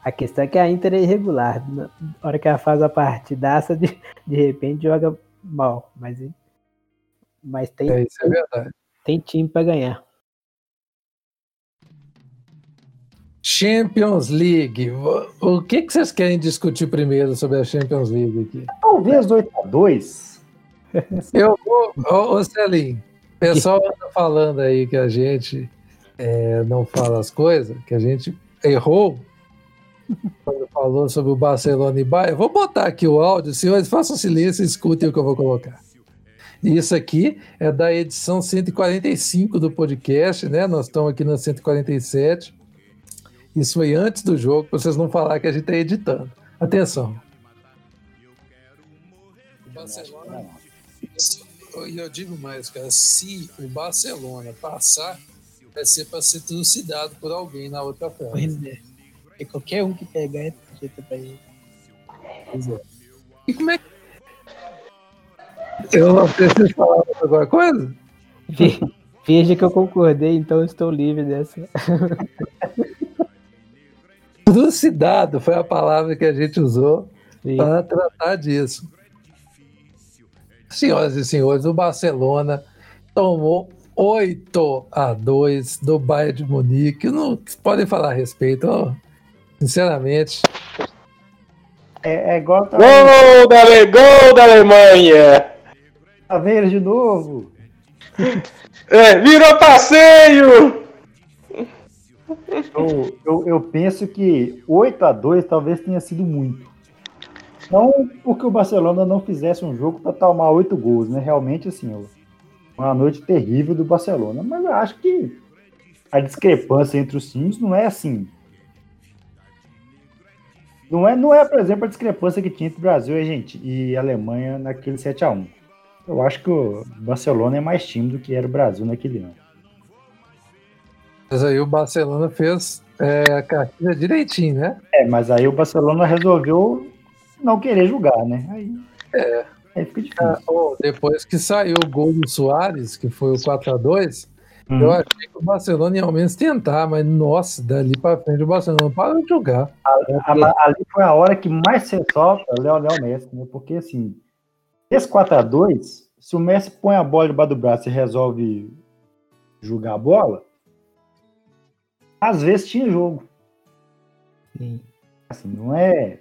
A questão é que a Inter é irregular. Na hora que ela faz a partidaça, de, de repente joga mal. Mas, mas tem, É, isso é verdade. tem time para ganhar. Champions League. O, que, que vocês querem discutir primeiro sobre a Champions League aqui? Talvez 8x2. Eu vou. Ô, ô Celim, o pessoal anda falando aí que a gente é, não fala as coisas, que a gente errou quando falou sobre o Barcelona e Bayern. Vou botar aqui o áudio, senhores, façam silêncio e escutem o que eu vou colocar. Isso aqui é da edição 145 do podcast, né? Nós estamos aqui na 147. Isso foi antes do jogo, para vocês não falarem que a gente está editando. Atenção. O Barcelona e eu digo mais, cara, se o Barcelona passar, vai ser para ser trucidado por alguém na outra frente. É. Porque qualquer um que pegar é jeito pra ele. Pois é. E como é que. Eu não preciso falar alguma coisa? Ve- Veja que eu concordei, então eu estou livre dessa. Trucidado foi a palavra que a gente usou Sim. para tratar disso. Senhoras e senhores, o Barcelona tomou 8 a 2 do Bayern de Munique. Não podem falar a respeito, ó. Sinceramente. É, é igual tá Gol da, Ale- gol da Alemanha! a ver de novo. É, virou passeio! Eu, eu, eu penso que 8x2 talvez tenha sido muito. Não porque o Barcelona não fizesse um jogo para tomar 8 gols, né? Realmente, assim, ó, uma noite terrível do Barcelona. Mas eu acho que a discrepância entre os times não é assim. Não é, não é, por exemplo, a discrepância que tinha entre Brasil e, Argenti- e Alemanha naquele 7x1. Eu acho que o Barcelona é mais time do que era o Brasil naquele ano. Mas aí o Barcelona fez é, a cartilha direitinho, né? É, mas aí o Barcelona resolveu não querer jogar, né? Aí, aí fica difícil. Ah, oh, depois que saiu o gol do Soares, que foi o 4x2, Hum. eu achei que o Barcelona ia ao menos tentar, mas nossa, dali pra frente o Barcelona parou de jogar. A- ali foi a hora que mais se solta o Leonel Messi, né? Porque assim, esse 4x2, se o Messi põe a bola debaixo do braço e resolve jogar a bola, às vezes tinha jogo. Sim. Assim, não é.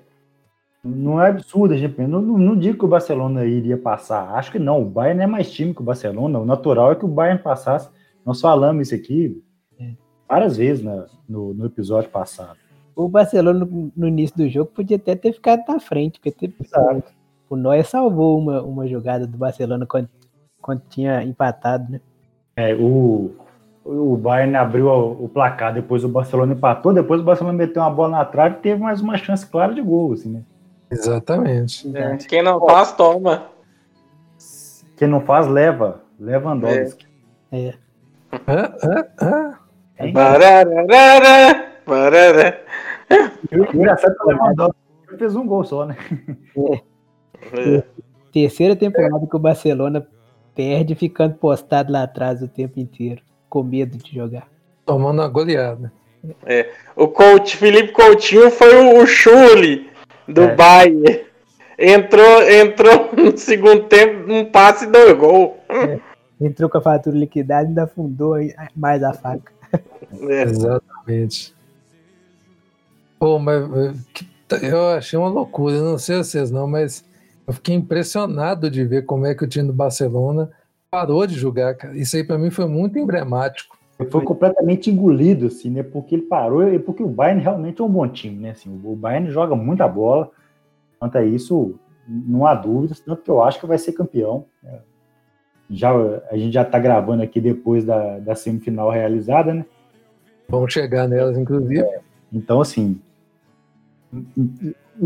Não é absurdo a gente. Não, não, não digo que o Barcelona iria passar. Acho que não. O Bayern é mais time que o Barcelona. O natural é que o Bayern passasse. Nós falamos isso aqui É. várias vezes na- no, no episódio passado. O Barcelona, no, no início do jogo, podia até ter ficado na frente, porque teve, Exato. o Neuer salvou uma, uma jogada do Barcelona quando, quando tinha empatado, né? É, o, o Bayern abriu o, o placar, depois o Barcelona empatou, depois o Barcelona meteu uma bola na trave e teve mais uma chance clara de gol, assim, né? Exatamente. É, Quem não faz, toma. Quem não faz, leva. Lewandowski. É. Ah, ah, ah. Bararara, engraçado é que o Lewandowski fez um gol só, né? É. Terceira temporada que o Barcelona perde ficando postado lá atrás o tempo inteiro, com medo de jogar. Tomando uma goleada. O coach, Felipe Coutinho foi o, o Chule do É. Bayern. Entrou, entrou no segundo tempo, um passe e dois gols. Entrou com a fatura liquidada e ainda afundou aí mais a faca. É. Exatamente. Pô, mas eu achei uma loucura, eu não sei vocês não, mas eu fiquei impressionado de ver como é que o time do Barcelona parou de jogar, cara. Isso aí pra mim foi muito emblemático. Foi completamente engolido, assim, né? Porque ele parou e porque o Bayern realmente é um bom time, né? Assim, o Bayern joga muita bola. Quanto a isso, não há dúvidas, tanto que eu acho que vai ser campeão. né? Já, a gente já tá gravando aqui depois da, da semifinal realizada, né? Vamos chegar nelas, inclusive. Então, assim,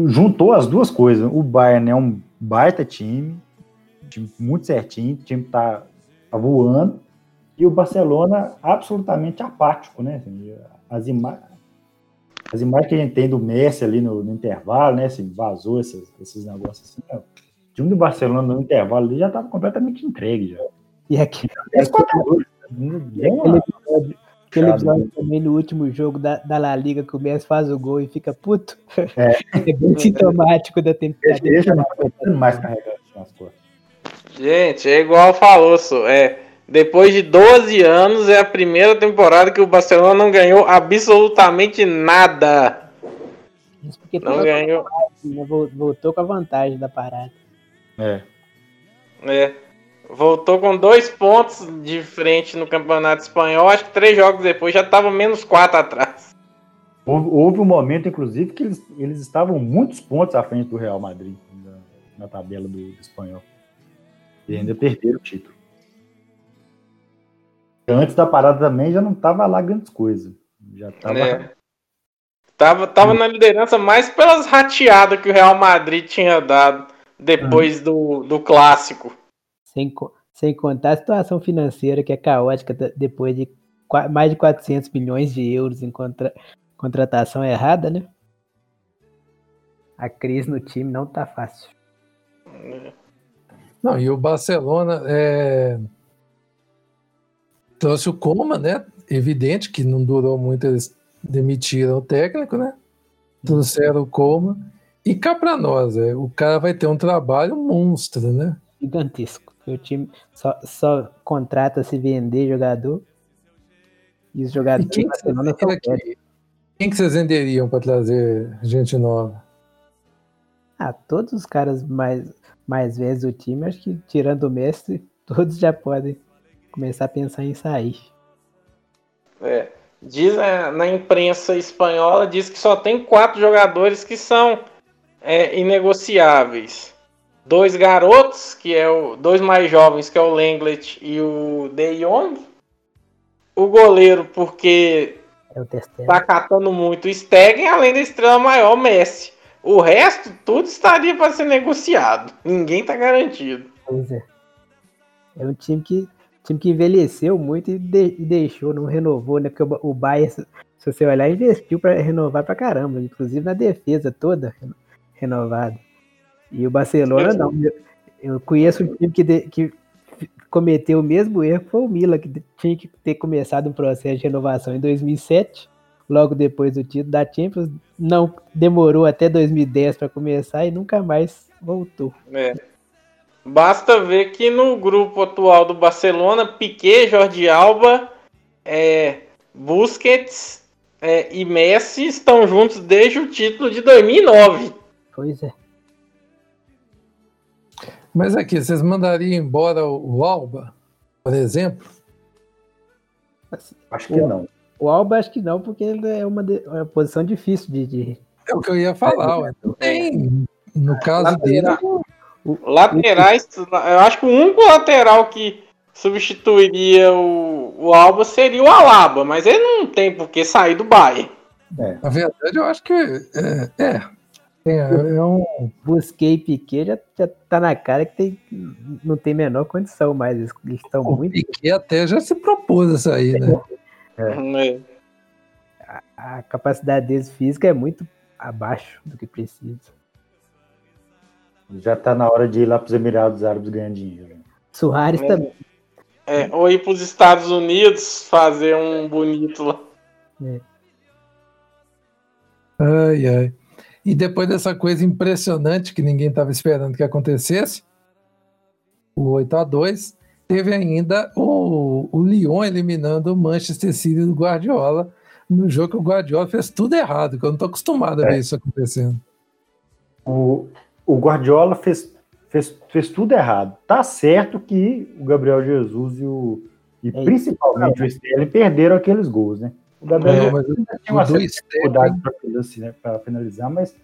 juntou as duas coisas. O Bayern é um baita time, time muito certinho, o time tá, tá voando, e o Barcelona absolutamente apático, né? Assim, as, ima as imagens que a gente tem do Messi ali no, no intervalo, né? Assim, vazou esses, esses negócios assim. ó. O time do Barcelona no intervalo ali já estava completamente entregue já. E aqui, uma- aquele episódio, aquele Chave, episódio também no último jogo da, da La Liga que o Messi faz o gol e fica puto. É. É bem sintomático da temporada. Deixa não aguentando mais carregar nas costas. Gente, é igual falou, só. É, depois de 12 anos, é a primeira temporada que o Barcelona não ganhou absolutamente nada. Isso porque Não ganhou. né, vol- voltou com a vantagem da parada. É. É, voltou com dois pontos de frente no Campeonato Espanhol. Acho que três jogos depois já estava menos quatro atrás. Houve, houve um momento, inclusive, que eles, eles estavam muitos pontos à frente do Real Madrid na, na tabela do, do espanhol. E ainda perderam o título. Antes da parada também já não estava lá grandes coisas. Já estava. É. Tava, tava na liderança mais pelas rateadas que o Real Madrid tinha dado depois do, do clássico. Sem, sem contar a situação financeira que é caótica depois de mais de 400 milhões de euros em contra- contratação errada, né? A crise no time não tá fácil. Não, e o Barcelona é, trouxe o Coma, né? Evidente que não durou muito, eles demitiram o técnico, né? Trouxeram o Coma. E cá pra nós, é, o cara vai ter um trabalho monstro, né? Gigantesco. O time só, só contrata se vender jogador. E os E jogadores quem do que vocês aqui? Quem que vocês venderiam para trazer gente nova? Ah, todos os caras mais, mais velhos do time, acho que tirando o Messi, todos já podem começar a pensar em sair. É, diz é, na imprensa espanhola diz que só tem quatro jogadores que são é, inegociáveis. Dois garotos, que é o dois mais jovens, que é o Lenglet e o De Jong. O goleiro, porque É tá catando muito o Stegen, além da estrela maior, o Messi. O resto, tudo estaria para ser negociado. Ninguém tá garantido. Pois é. É um time que, time que envelheceu muito e, de- e deixou, não renovou, né? Porque o, o Bayern, se você olhar, investiu para renovar pra caramba, inclusive na defesa toda reno- renovada. E o Barcelona não. Eu, eu conheço um time que, de- que cometeu o mesmo erro, foi o Milan, que tinha que ter começado um processo de renovação em 2007, logo depois do título da Champions. Não demorou até 2010 para começar e nunca mais voltou. É. Basta ver que no grupo atual do Barcelona, Piquet, Jordi Alba, é, Busquets é, e Messi estão juntos desde o título de 2009. Pois é. Mas aqui, vocês mandariam embora o o Alba, por exemplo? Acho que não. O Alba acho que não, porque ele é uma, de- é uma posição difícil de, de- É o que eu ia falar. ué. Não tem, no caso dele, Laterais, eu acho que o único lateral que substituiria o, o Alba seria o Alaba, mas ele não tem por que sair do Bayern. É. Na verdade, eu acho que é, é, é, é um... Busquei Piquet já, já tá na cara que tem, não tem menor condição mais. Eles estão o muito. Piquet até já se propôs a sair, né? É. É. A, a, capacidade deles física é muito abaixo do que precisa. Já tá na hora de ir lá pros Emirados Árabes ganhar dinheiro. Soares É. também. É, ou ir pros Estados Unidos fazer um bonito lá. Ai, ai. E depois dessa coisa impressionante que ninguém estava esperando que acontecesse, o 8 a 2 teve ainda o, o Lyon eliminando o Manchester City do Guardiola no jogo que o Guardiola fez tudo errado, que eu não estou acostumado a ver É. isso acontecendo. O, o Guardiola fez, fez, fez tudo errado. Tá certo que o Gabriel Jesus e, o, e É. principalmente o Sterling perderam aqueles gols, né? O Gabriel É, mas tinha uma certa dificuldade para finalizar, né, finalizar, mas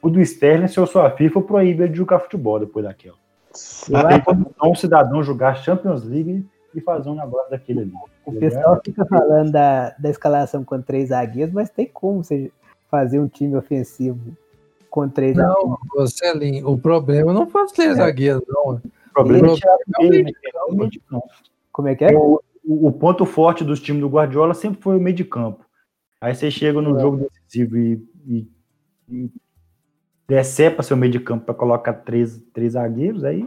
o do Sterling, se eu sou a FIFA, proíbe ele de jogar futebol depois daquela. Não acho condição um cidadão jogar Champions League e fazer um negócio daquele ali. O pessoal fica falando da, da escalação com três zagueiros, mas tem como você fazer um time ofensivo com três zagueiros. não, Celinho, o problema não foi os três zagueiros, não. O problema é é o ele, meio é o meio de campo. Como é que é? O, o- o ponto forte dos times do Guardiola sempre foi o meio de campo. Aí você chega num jogo decisivo e, e, e decepa seu meio de campo para colocar três, três zagueiros, aí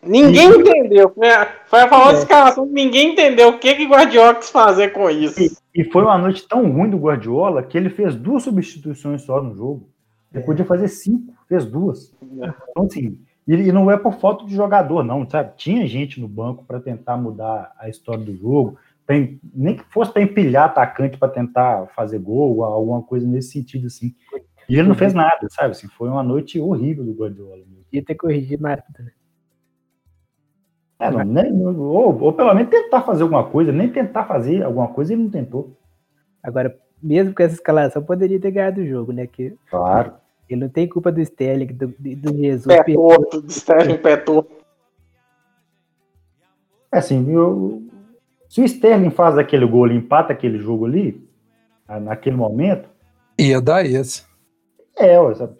Ninguém entendeu. Foi a, foi a famosa É. escalação ninguém entendeu o que que o Guardiola quis fazer com isso. E, e foi uma noite tão ruim do Guardiola que ele fez duas substituições só no jogo. Ele É. podia fazer cinco, fez duas. Então, assim, e, e não é por falta de jogador, não, sabe? Tinha gente no banco para tentar mudar a história do jogo, pra em- nem que fosse para empilhar atacante para tentar fazer gol, alguma coisa nesse sentido, assim. E ele não fez nada, sabe? Assim, foi uma noite horrível do Guardiola. Podia ter corrigido mais rápido. né? É, não, nem- ou, ou pelo menos tentar fazer alguma coisa, nem tentar fazer alguma coisa ele não tentou. Agora, mesmo com essa escalação, poderia ter ganhado o jogo, né? Que Claro. Ele não tem culpa do Sterling, do, do Jesus. Pé torto, de Sterling pé torto. É assim, eu- se o Sterling faz aquele gol, ele empata aquele jogo ali, naquele momento, Ia dar esse. é, ó, sabe?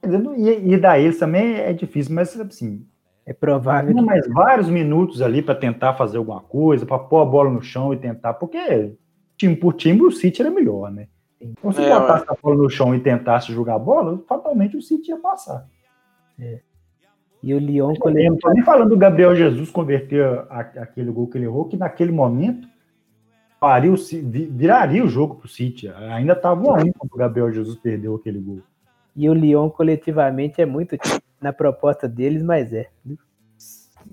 Quer dizer, não- E, e dar eles também é difícil, mas assim, É provável que mais vários minutos ali para tentar fazer alguma coisa, para pôr a bola no chão e tentar, porque time por time o City era melhor, né? Então, se É, botasse a bola no chão e tentasse jogar a bola, fatalmente o City ia passar. E o Lyon Eu coletivo. não tô nem falando do Gabriel Jesus converter a- aquele gol que ele errou, que naquele momento faria o viraria o jogo pro City. Ainda estava um a um quando o Gabriel Jesus perdeu aquele gol. E o Lyon coletivamente é muito na proposta deles, mas é.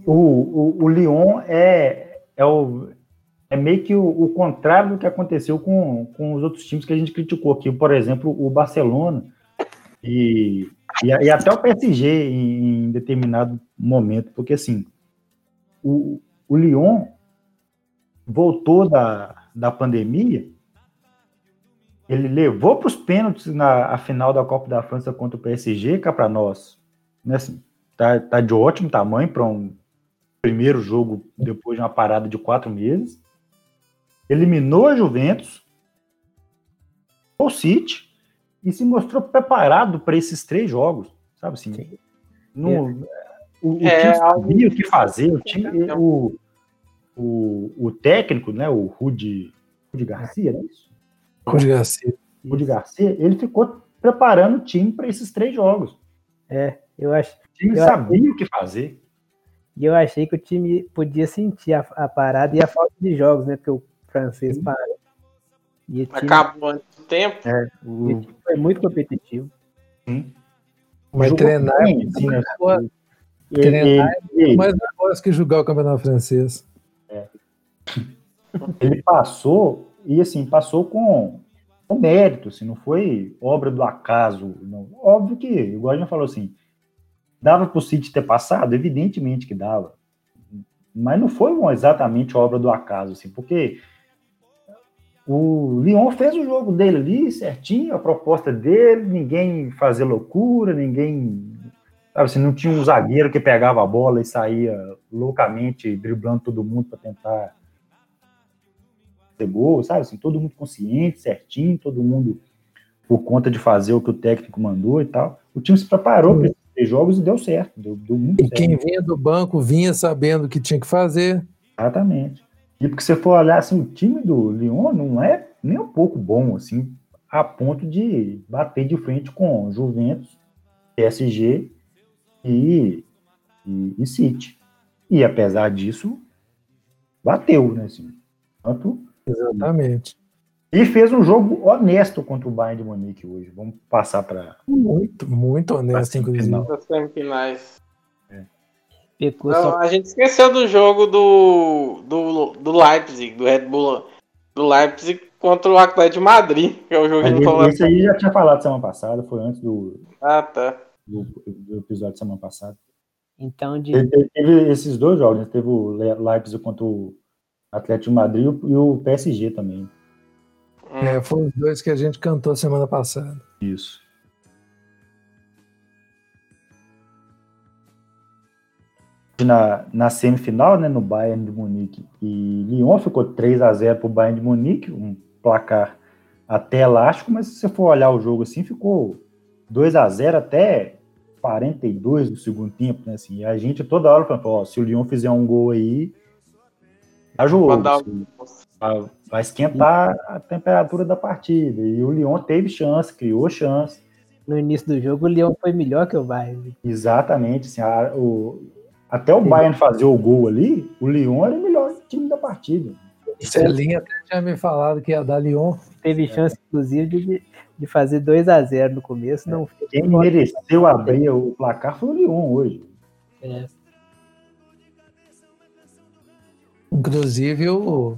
O, o, o Lyon é, é, o, é meio que o, o contrário do que aconteceu com, com os outros times que a gente criticou aqui. Por exemplo, o Barcelona e, e, e até o PSG em, em determinado momento. Porque, assim, o, o Lyon voltou da, da pandemia, ele levou para os pênaltis na final da Copa da França contra o PSG, cá para nós. Né, assim, tá, tá de ótimo tamanho para um primeiro jogo depois de uma parada de quatro meses. Eliminou a Juventus, o City e se mostrou preparado para esses três jogos, sabe assim? Sim. No, o, o É, time algo- sabia o que fazer, o, time, o, o, o técnico, né, o Rudi, Rudi Garcia, é isso? Rudi Garcia. Rudi Garcia, ele ficou preparando o time para esses três jogos. É, eu acho. O time Eu- sabia o que fazer. E eu achei que o time podia sentir a, a parada e a falta de jogos, né? Porque o francês parou. E time, Acabou antes do tempo. O, e o time foi muito competitivo. Mas jogou treinar é bem, muito assim, né? Treinar ele- mais negócio que jogar o campeonato francês. ele passou e assim passou com, com mérito, assim, não foi obra do acaso. Não. Óbvio que, igual a gente falou assim, dava para o City ter passado, evidentemente que dava, mas não foi exatamente obra do acaso, assim, porque o Lyon fez o jogo dele ali certinho, a proposta dele, ninguém fazer loucura, ninguém Sabe, assim, não tinha um zagueiro que pegava a bola e saía loucamente driblando todo mundo para tentar ter gol, sabe? Assim, todo mundo consciente, certinho, todo mundo por conta de fazer o que o técnico mandou e tal. O time se preparou para esses jogos e deu certo, deu, deu muito E certo. quem vinha do banco vinha sabendo o que tinha que fazer. Exatamente. E porque você for olhar assim, o time do Lyon não é nem um pouco bom, assim, a ponto de bater de frente com Juventus, PSG e, e, e City. E apesar disso, bateu, né? Assim, tanto, Exatamente. e fez um jogo honesto contra o Bayern de Munique hoje. Vamos passar para Muito, muito honesto, inclusive. Das semifinais. Pecou Não, só a gente esqueceu do jogo do, do, do Leipzig, do Red Bull do Leipzig contra o Atlético de Madrid, que é o jogo que a gente falou. Esse aí já tinha falado semana passada, foi antes do, Ah, tá. do, do episódio de semana passada. Então, de, Teve, teve- esses dois jogos, né? Teve o Le- Leipzig contra o Atlético de Madrid e o PSG também. Hum. É, foram os dois que a gente cantou semana passada. Isso. Na, na semifinal, né, no Bayern de Munique. E Lyon, ficou 3 a 0 para o Bayern de Munique, um placar até elástico, mas se você for olhar o jogo assim, ficou 2 a 0 até 42 do segundo tempo, né, assim, e a gente toda hora falando, ó, se o Lyon fizer um gol aí, dá jogo, Pode dar assim, vai- vai esquentar a temperatura da partida, e o Lyon teve chance, criou chance, no início do jogo, o Leão foi melhor que o Bayern. Exatamente. Assim, a- o- até o Bayern fazer o gol ali, o Lyon era o melhor time da partida. Celinha até tinha me falado que ia dar Lyon. Teve chance, inclusive, de, de fazer 2 a 0 no começo. Não. Quem mereceu abrir o placar foi o Lyon hoje. É, Inclusive, o,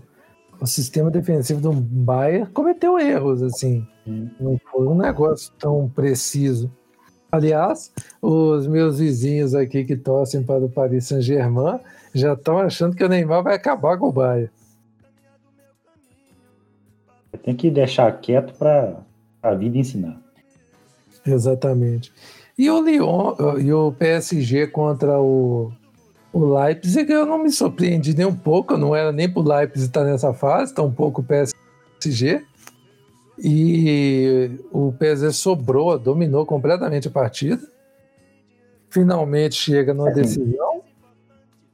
o sistema defensivo do Bayern cometeu erros, assim. Sim. Não foi um negócio tão preciso. Aliás, os meus vizinhos aqui que torcem para o Paris Saint-Germain já estão achando que o Neymar vai acabar com o Bayern. Tem que deixar quieto para a vida ensinar. Exatamente. E o Lyon e o PSG contra o, o Leipzig, eu não me surpreendi nem um pouco, eu não era nem pro Leipzig estar nessa fase, tampouco o PSG. E o PSG sobrou, dominou completamente a partida. Finalmente chega numa Assim, decisão.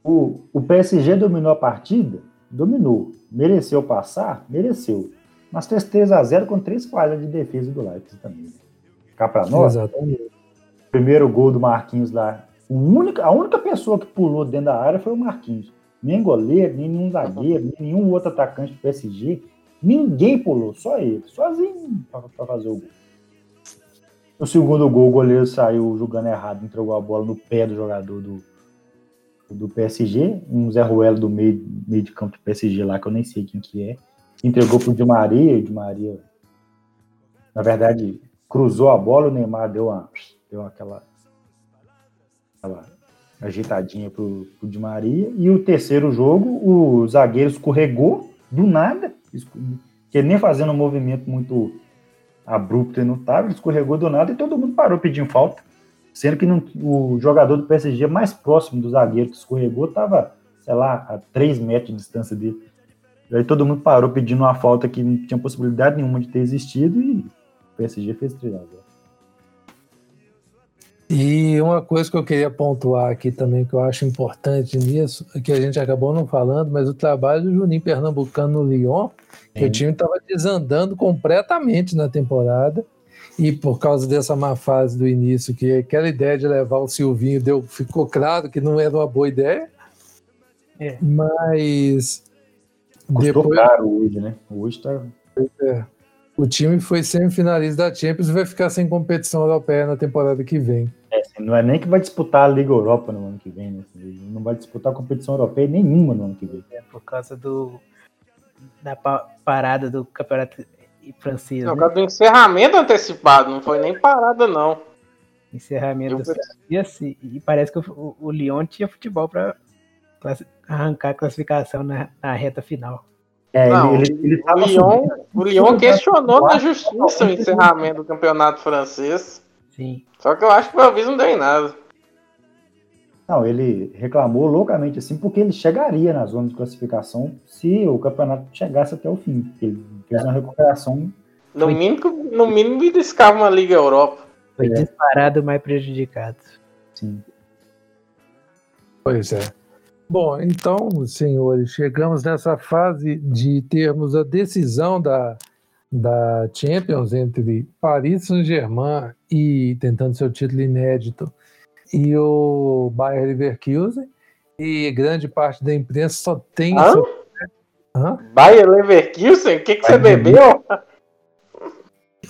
O, o PSG dominou a partida? Dominou. Mereceu passar? Mereceu. Mas fez 3 a 0 com três falhas de defesa do Leipzig também. Cá para nós, Exatamente. primeiro gol do Marquinhos lá. O única, a única pessoa que pulou dentro da área foi o Marquinhos. Nem goleiro, nem nenhum zagueiro, nem nenhum outro atacante do PSG. Ninguém pulou, só ele, sozinho para fazer o gol. No segundo gol, o goleiro saiu jogando errado, entregou a bola no pé do jogador do, do PSG, um Zé Ruelo do meio, meio de campo do PSG lá, que eu nem sei quem que é. Entregou pro Di Maria, o Di Maria, na verdade, cruzou a bola, o Neymar deu, uma, deu aquela, aquela ajeitadinha pro, pro Di Maria. E o terceiro jogo, o zagueiro escorregou do nada, que nem fazendo um movimento muito abrupto e ele escorregou do nada e todo mundo parou pedindo falta. Sendo que não- o jogador do PSG mais próximo do zagueiro que escorregou estava, sei lá, a 3 metros de distância dele. E aí todo mundo parou pedindo uma falta que não tinha possibilidade nenhuma de ter existido e o PSG fez 3 a 0. E uma coisa que eu queria pontuar aqui também, que eu acho importante nisso, é que a gente acabou não falando, mas o trabalho do Juninho Pernambucano no Lyon, que o time estava desandando completamente na temporada, e por causa dessa má fase do início, que aquela ideia de levar o Silvinho deu, ficou claro que não era uma boa ideia, É. mas Custou depois caro hoje, né? Hoje tá. o time foi semifinalista da Champions e vai ficar sem competição europeia na temporada que vem. É, assim, não é nem que vai disputar a Liga Europa no ano que vem, né? Ele não vai disputar competição europeia nenhuma no ano que vem. é, por causa do da pa- parada do campeonato francês, Não, né? por causa do encerramento antecipado, não foi nem parada, não. encerramento. Eu- E, assim, e parece que o, o Lyon tinha futebol para arrancar a classificação na, na reta final. É, Não, ele, ele, ele O tava Lyon, subindo, o Lyon questionou na justiça o encerramento do campeonato francês. Sim. Só que eu acho que o Elvis não deu em nada. Não, ele reclamou loucamente assim, porque ele chegaria na zona de classificação se o campeonato chegasse até o fim. Ele fez uma recuperação. No mínimo, no mínimo beliscava uma Liga Europa. Foi É. disparado mais prejudicado. Sim. Pois é. Bom, então, senhores, chegamos nessa fase de termos a decisão da, da Champions entre Paris Saint-Germain e tentando seu título inédito e o Bayer Leverkusen e grande parte da imprensa só tem Hã? seu- Hã? Bayer Leverkusen? O que, que você Bayern bebeu?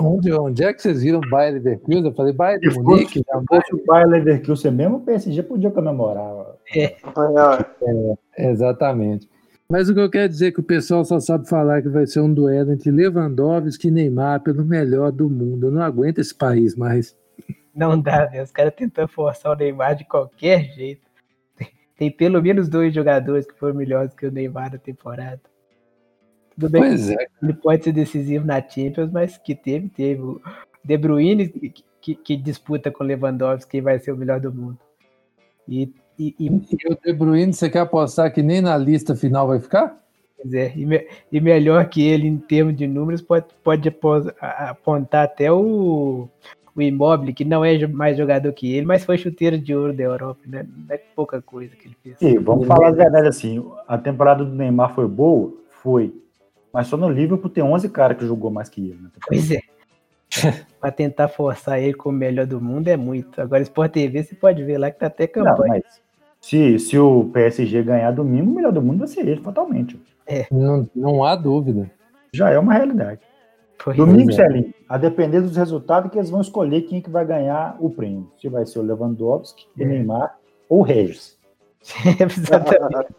Onde, onde é que vocês viram Bayer Leverkusen? Eu falei Bayern de Munique, se fosse o Bayer Leverkusen mesmo, o PSG podia comemorar. Exatamente. Mas o que eu quero dizer é que o pessoal só sabe falar que vai ser um duelo entre Lewandowski e Neymar pelo melhor do mundo. Eu não aguento esse país mais. Não dá, né? Os caras tentam forçar o Neymar de qualquer jeito. Tem, pelo menos dois jogadores que foram melhores que o Neymar na temporada. Tudo bem Pois é. ele pode ser decisivo na Champions, mas que teve, teve. O De Bruyne, que, que- que disputa com o Lewandowski, quem vai ser o melhor do mundo. E, e, e, E o De Bruyne, você quer apostar que nem na lista final vai ficar? pois é, e, me- e melhor que ele em termos de números, pode, pode apontar até o, o Immobile, que não é mais jogador que ele, mas foi chuteiro de ouro da Europa, né? Não é pouca coisa que ele fez. E vamos falar a verdade assim, a temporada do Neymar foi boa? Foi. Mas só no Liverpool tem 11 caras que jogou mais que ele. Né? Pois é. pra tentar forçar ele como o melhor do mundo é muito. Agora, Sport TV, você pode ver lá que tá até Não, campanha. mas se, se o PSG ganhar domingo, o melhor do mundo vai ser ele, fatalmente. Não, não há dúvida. Já é uma realidade. Foi. Domingo, é. Celinho, a depender dos resultados que eles vão escolher quem é que vai ganhar o prêmio. Se vai ser o Lewandowski, o É. Neymar ou o Regis. Exatamente.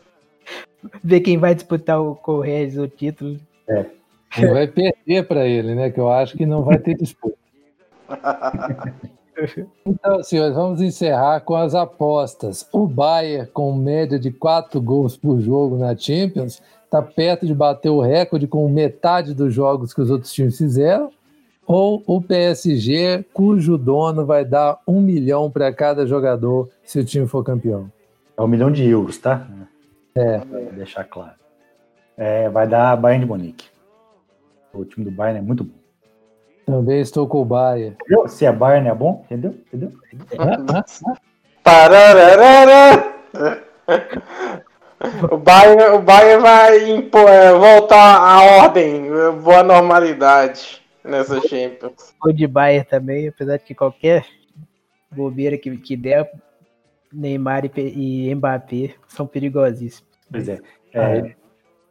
Ver quem vai disputar o Correios o título. Ele vai perder para ele, né? Que eu acho que não vai ter disputa. Então, senhores, vamos encerrar com as apostas. O Bayern, com média de 4 gols por jogo na Champions, está perto de bater o recorde com metade dos jogos que os outros times fizeram. Ou o PSG, cujo dono vai dar um milhão para cada jogador se o time for campeão. É um milhão de euros, tá? É. Pra deixar claro. É, vai dar Bayern de Munique. O time do Bayern é muito bom. Também estou com o Bayern. Entendeu? Se é Bayern é bom, entendeu? Entendeu? Parararara. O Bayern, o Bayern vai impor, é, voltar à ordem, é, boa normalidade nessa Champions. O de Bayern também, apesar de que qualquer bobeira que, que der, Neymar e, e Mbappé são perigosíssimos. Pois é. É,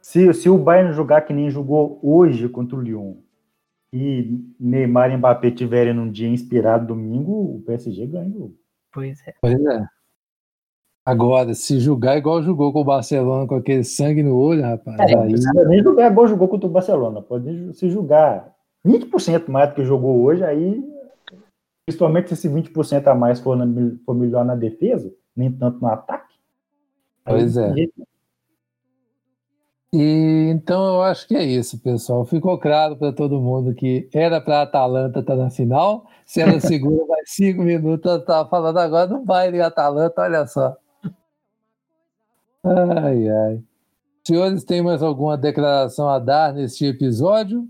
se, se o Bayern jogar que nem jogou hoje contra o Lyon e Neymar e Mbappé tiverem num dia inspirado domingo, o PSG ganha. o jogo. Pois é. Pois é. Agora, se julgar igual jogou com o Barcelona, com aquele sangue no olho, rapaz, É, aí nem jogar igual jogou contra o Barcelona. Pode se jogar 20% mais do que jogou hoje, aí, principalmente se esse 20% a mais for, na- for melhor na defesa, nem tanto no ataque. aí Pois é. jeito. E então eu acho que é isso, pessoal. Ficou claro para todo mundo que era para a Atalanta estar na final. Se ela segura mais cinco minutos, ela estava falando agora do baile Atalanta, olha só. Ai, ai. Senhores, tem mais alguma declaração a dar neste episódio?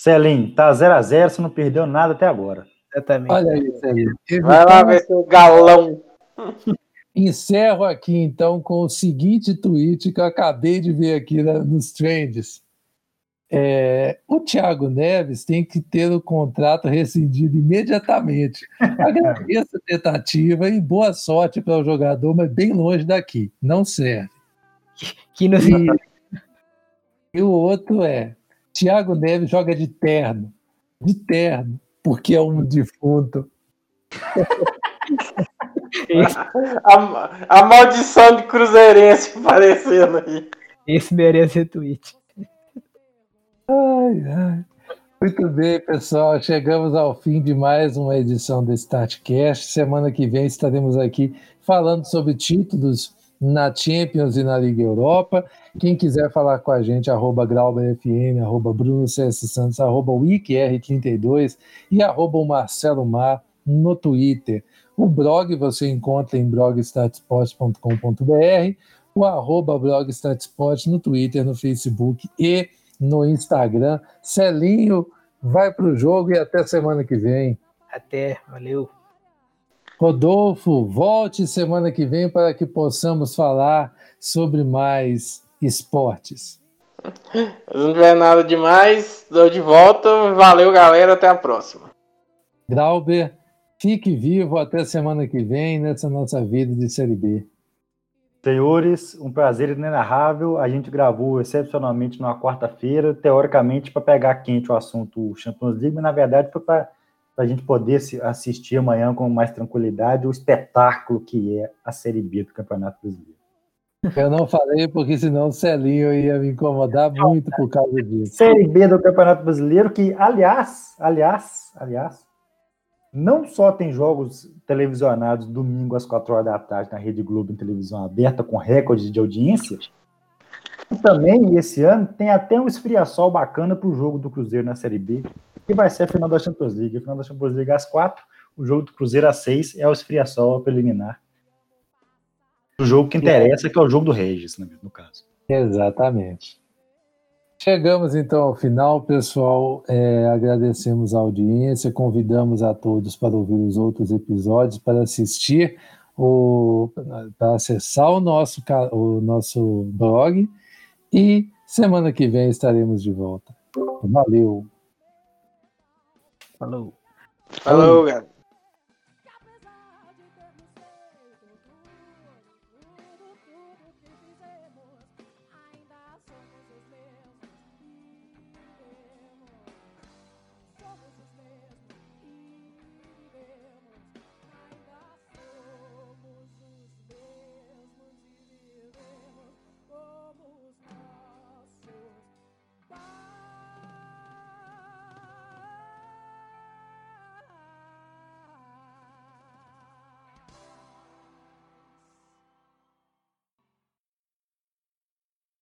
Celim, tá 0x0, você não perdeu nada até agora. Exatamente. Olha isso aí. Vai lá ver seu galão. Encerro aqui então com o seguinte tweet que eu acabei de ver aqui na- nos trends. É, o Thiago Neves tem que ter o contrato rescindido imediatamente. Agradeço a tentativa e boa sorte para o jogador, mas bem longe daqui. Não serve. Que. E, e o outro é: Thiago Neves joga de terno. De terno, porque é um defunto. A, a maldição de Cruzeirense aparecendo aí. esse merece retweet. Ai, ai. Muito bem, pessoal. Chegamos ao fim de mais uma edição do StartCast. Semana que vem estaremos aqui falando sobre títulos na Champions e na Liga Europa. Quem quiser falar com a gente, arroba GrauberFM, arroba Bruno CS Santos, arroba WikiR32 e arroba o Marcelo Mar no Twitter. O blog você encontra em blogstatsport.com.br, o arroba blogstatsport no Twitter, no Facebook e no Instagram. Celinho, vai para o jogo e até semana que vem. Até, valeu. Rodolfo, volte semana que vem para que possamos falar sobre mais esportes. Se não tiver nada demais, dou de volta. Valeu, galera. Até a próxima. Grauber, fique vivo até semana que vem nessa nossa vida de Série B. Senhores, um prazer inenarrável. A gente gravou excepcionalmente numa quarta-feira, teoricamente para pegar quente o assunto Champions League, mas na verdade foi para a gente poder assistir amanhã com mais tranquilidade o espetáculo que é a Série B do Campeonato Brasileiro. Eu não falei porque senão o Celinho ia me incomodar muito por causa disso. Série B do Campeonato Brasileiro, que, aliás, aliás, aliás, não só tem jogos televisionados domingo às quatro horas da tarde na Rede Globo em televisão aberta com recorde de audiência, também esse ano tem até um esfriaçol bacana para o jogo do Cruzeiro na Série B, que vai ser a final da Champions League. A final da Champions League às quatro, o jogo do Cruzeiro às seis é o esfriaçol preliminar o jogo que interessa, que é o jogo do Regis, né, no caso. Exatamente. Chegamos então ao final, pessoal. É, agradecemos a audiência, convidamos a todos para ouvir os outros episódios, para assistir, o, para acessar o nosso, o nosso blog e semana que vem estaremos de volta. Valeu. Falou. Falou, galera.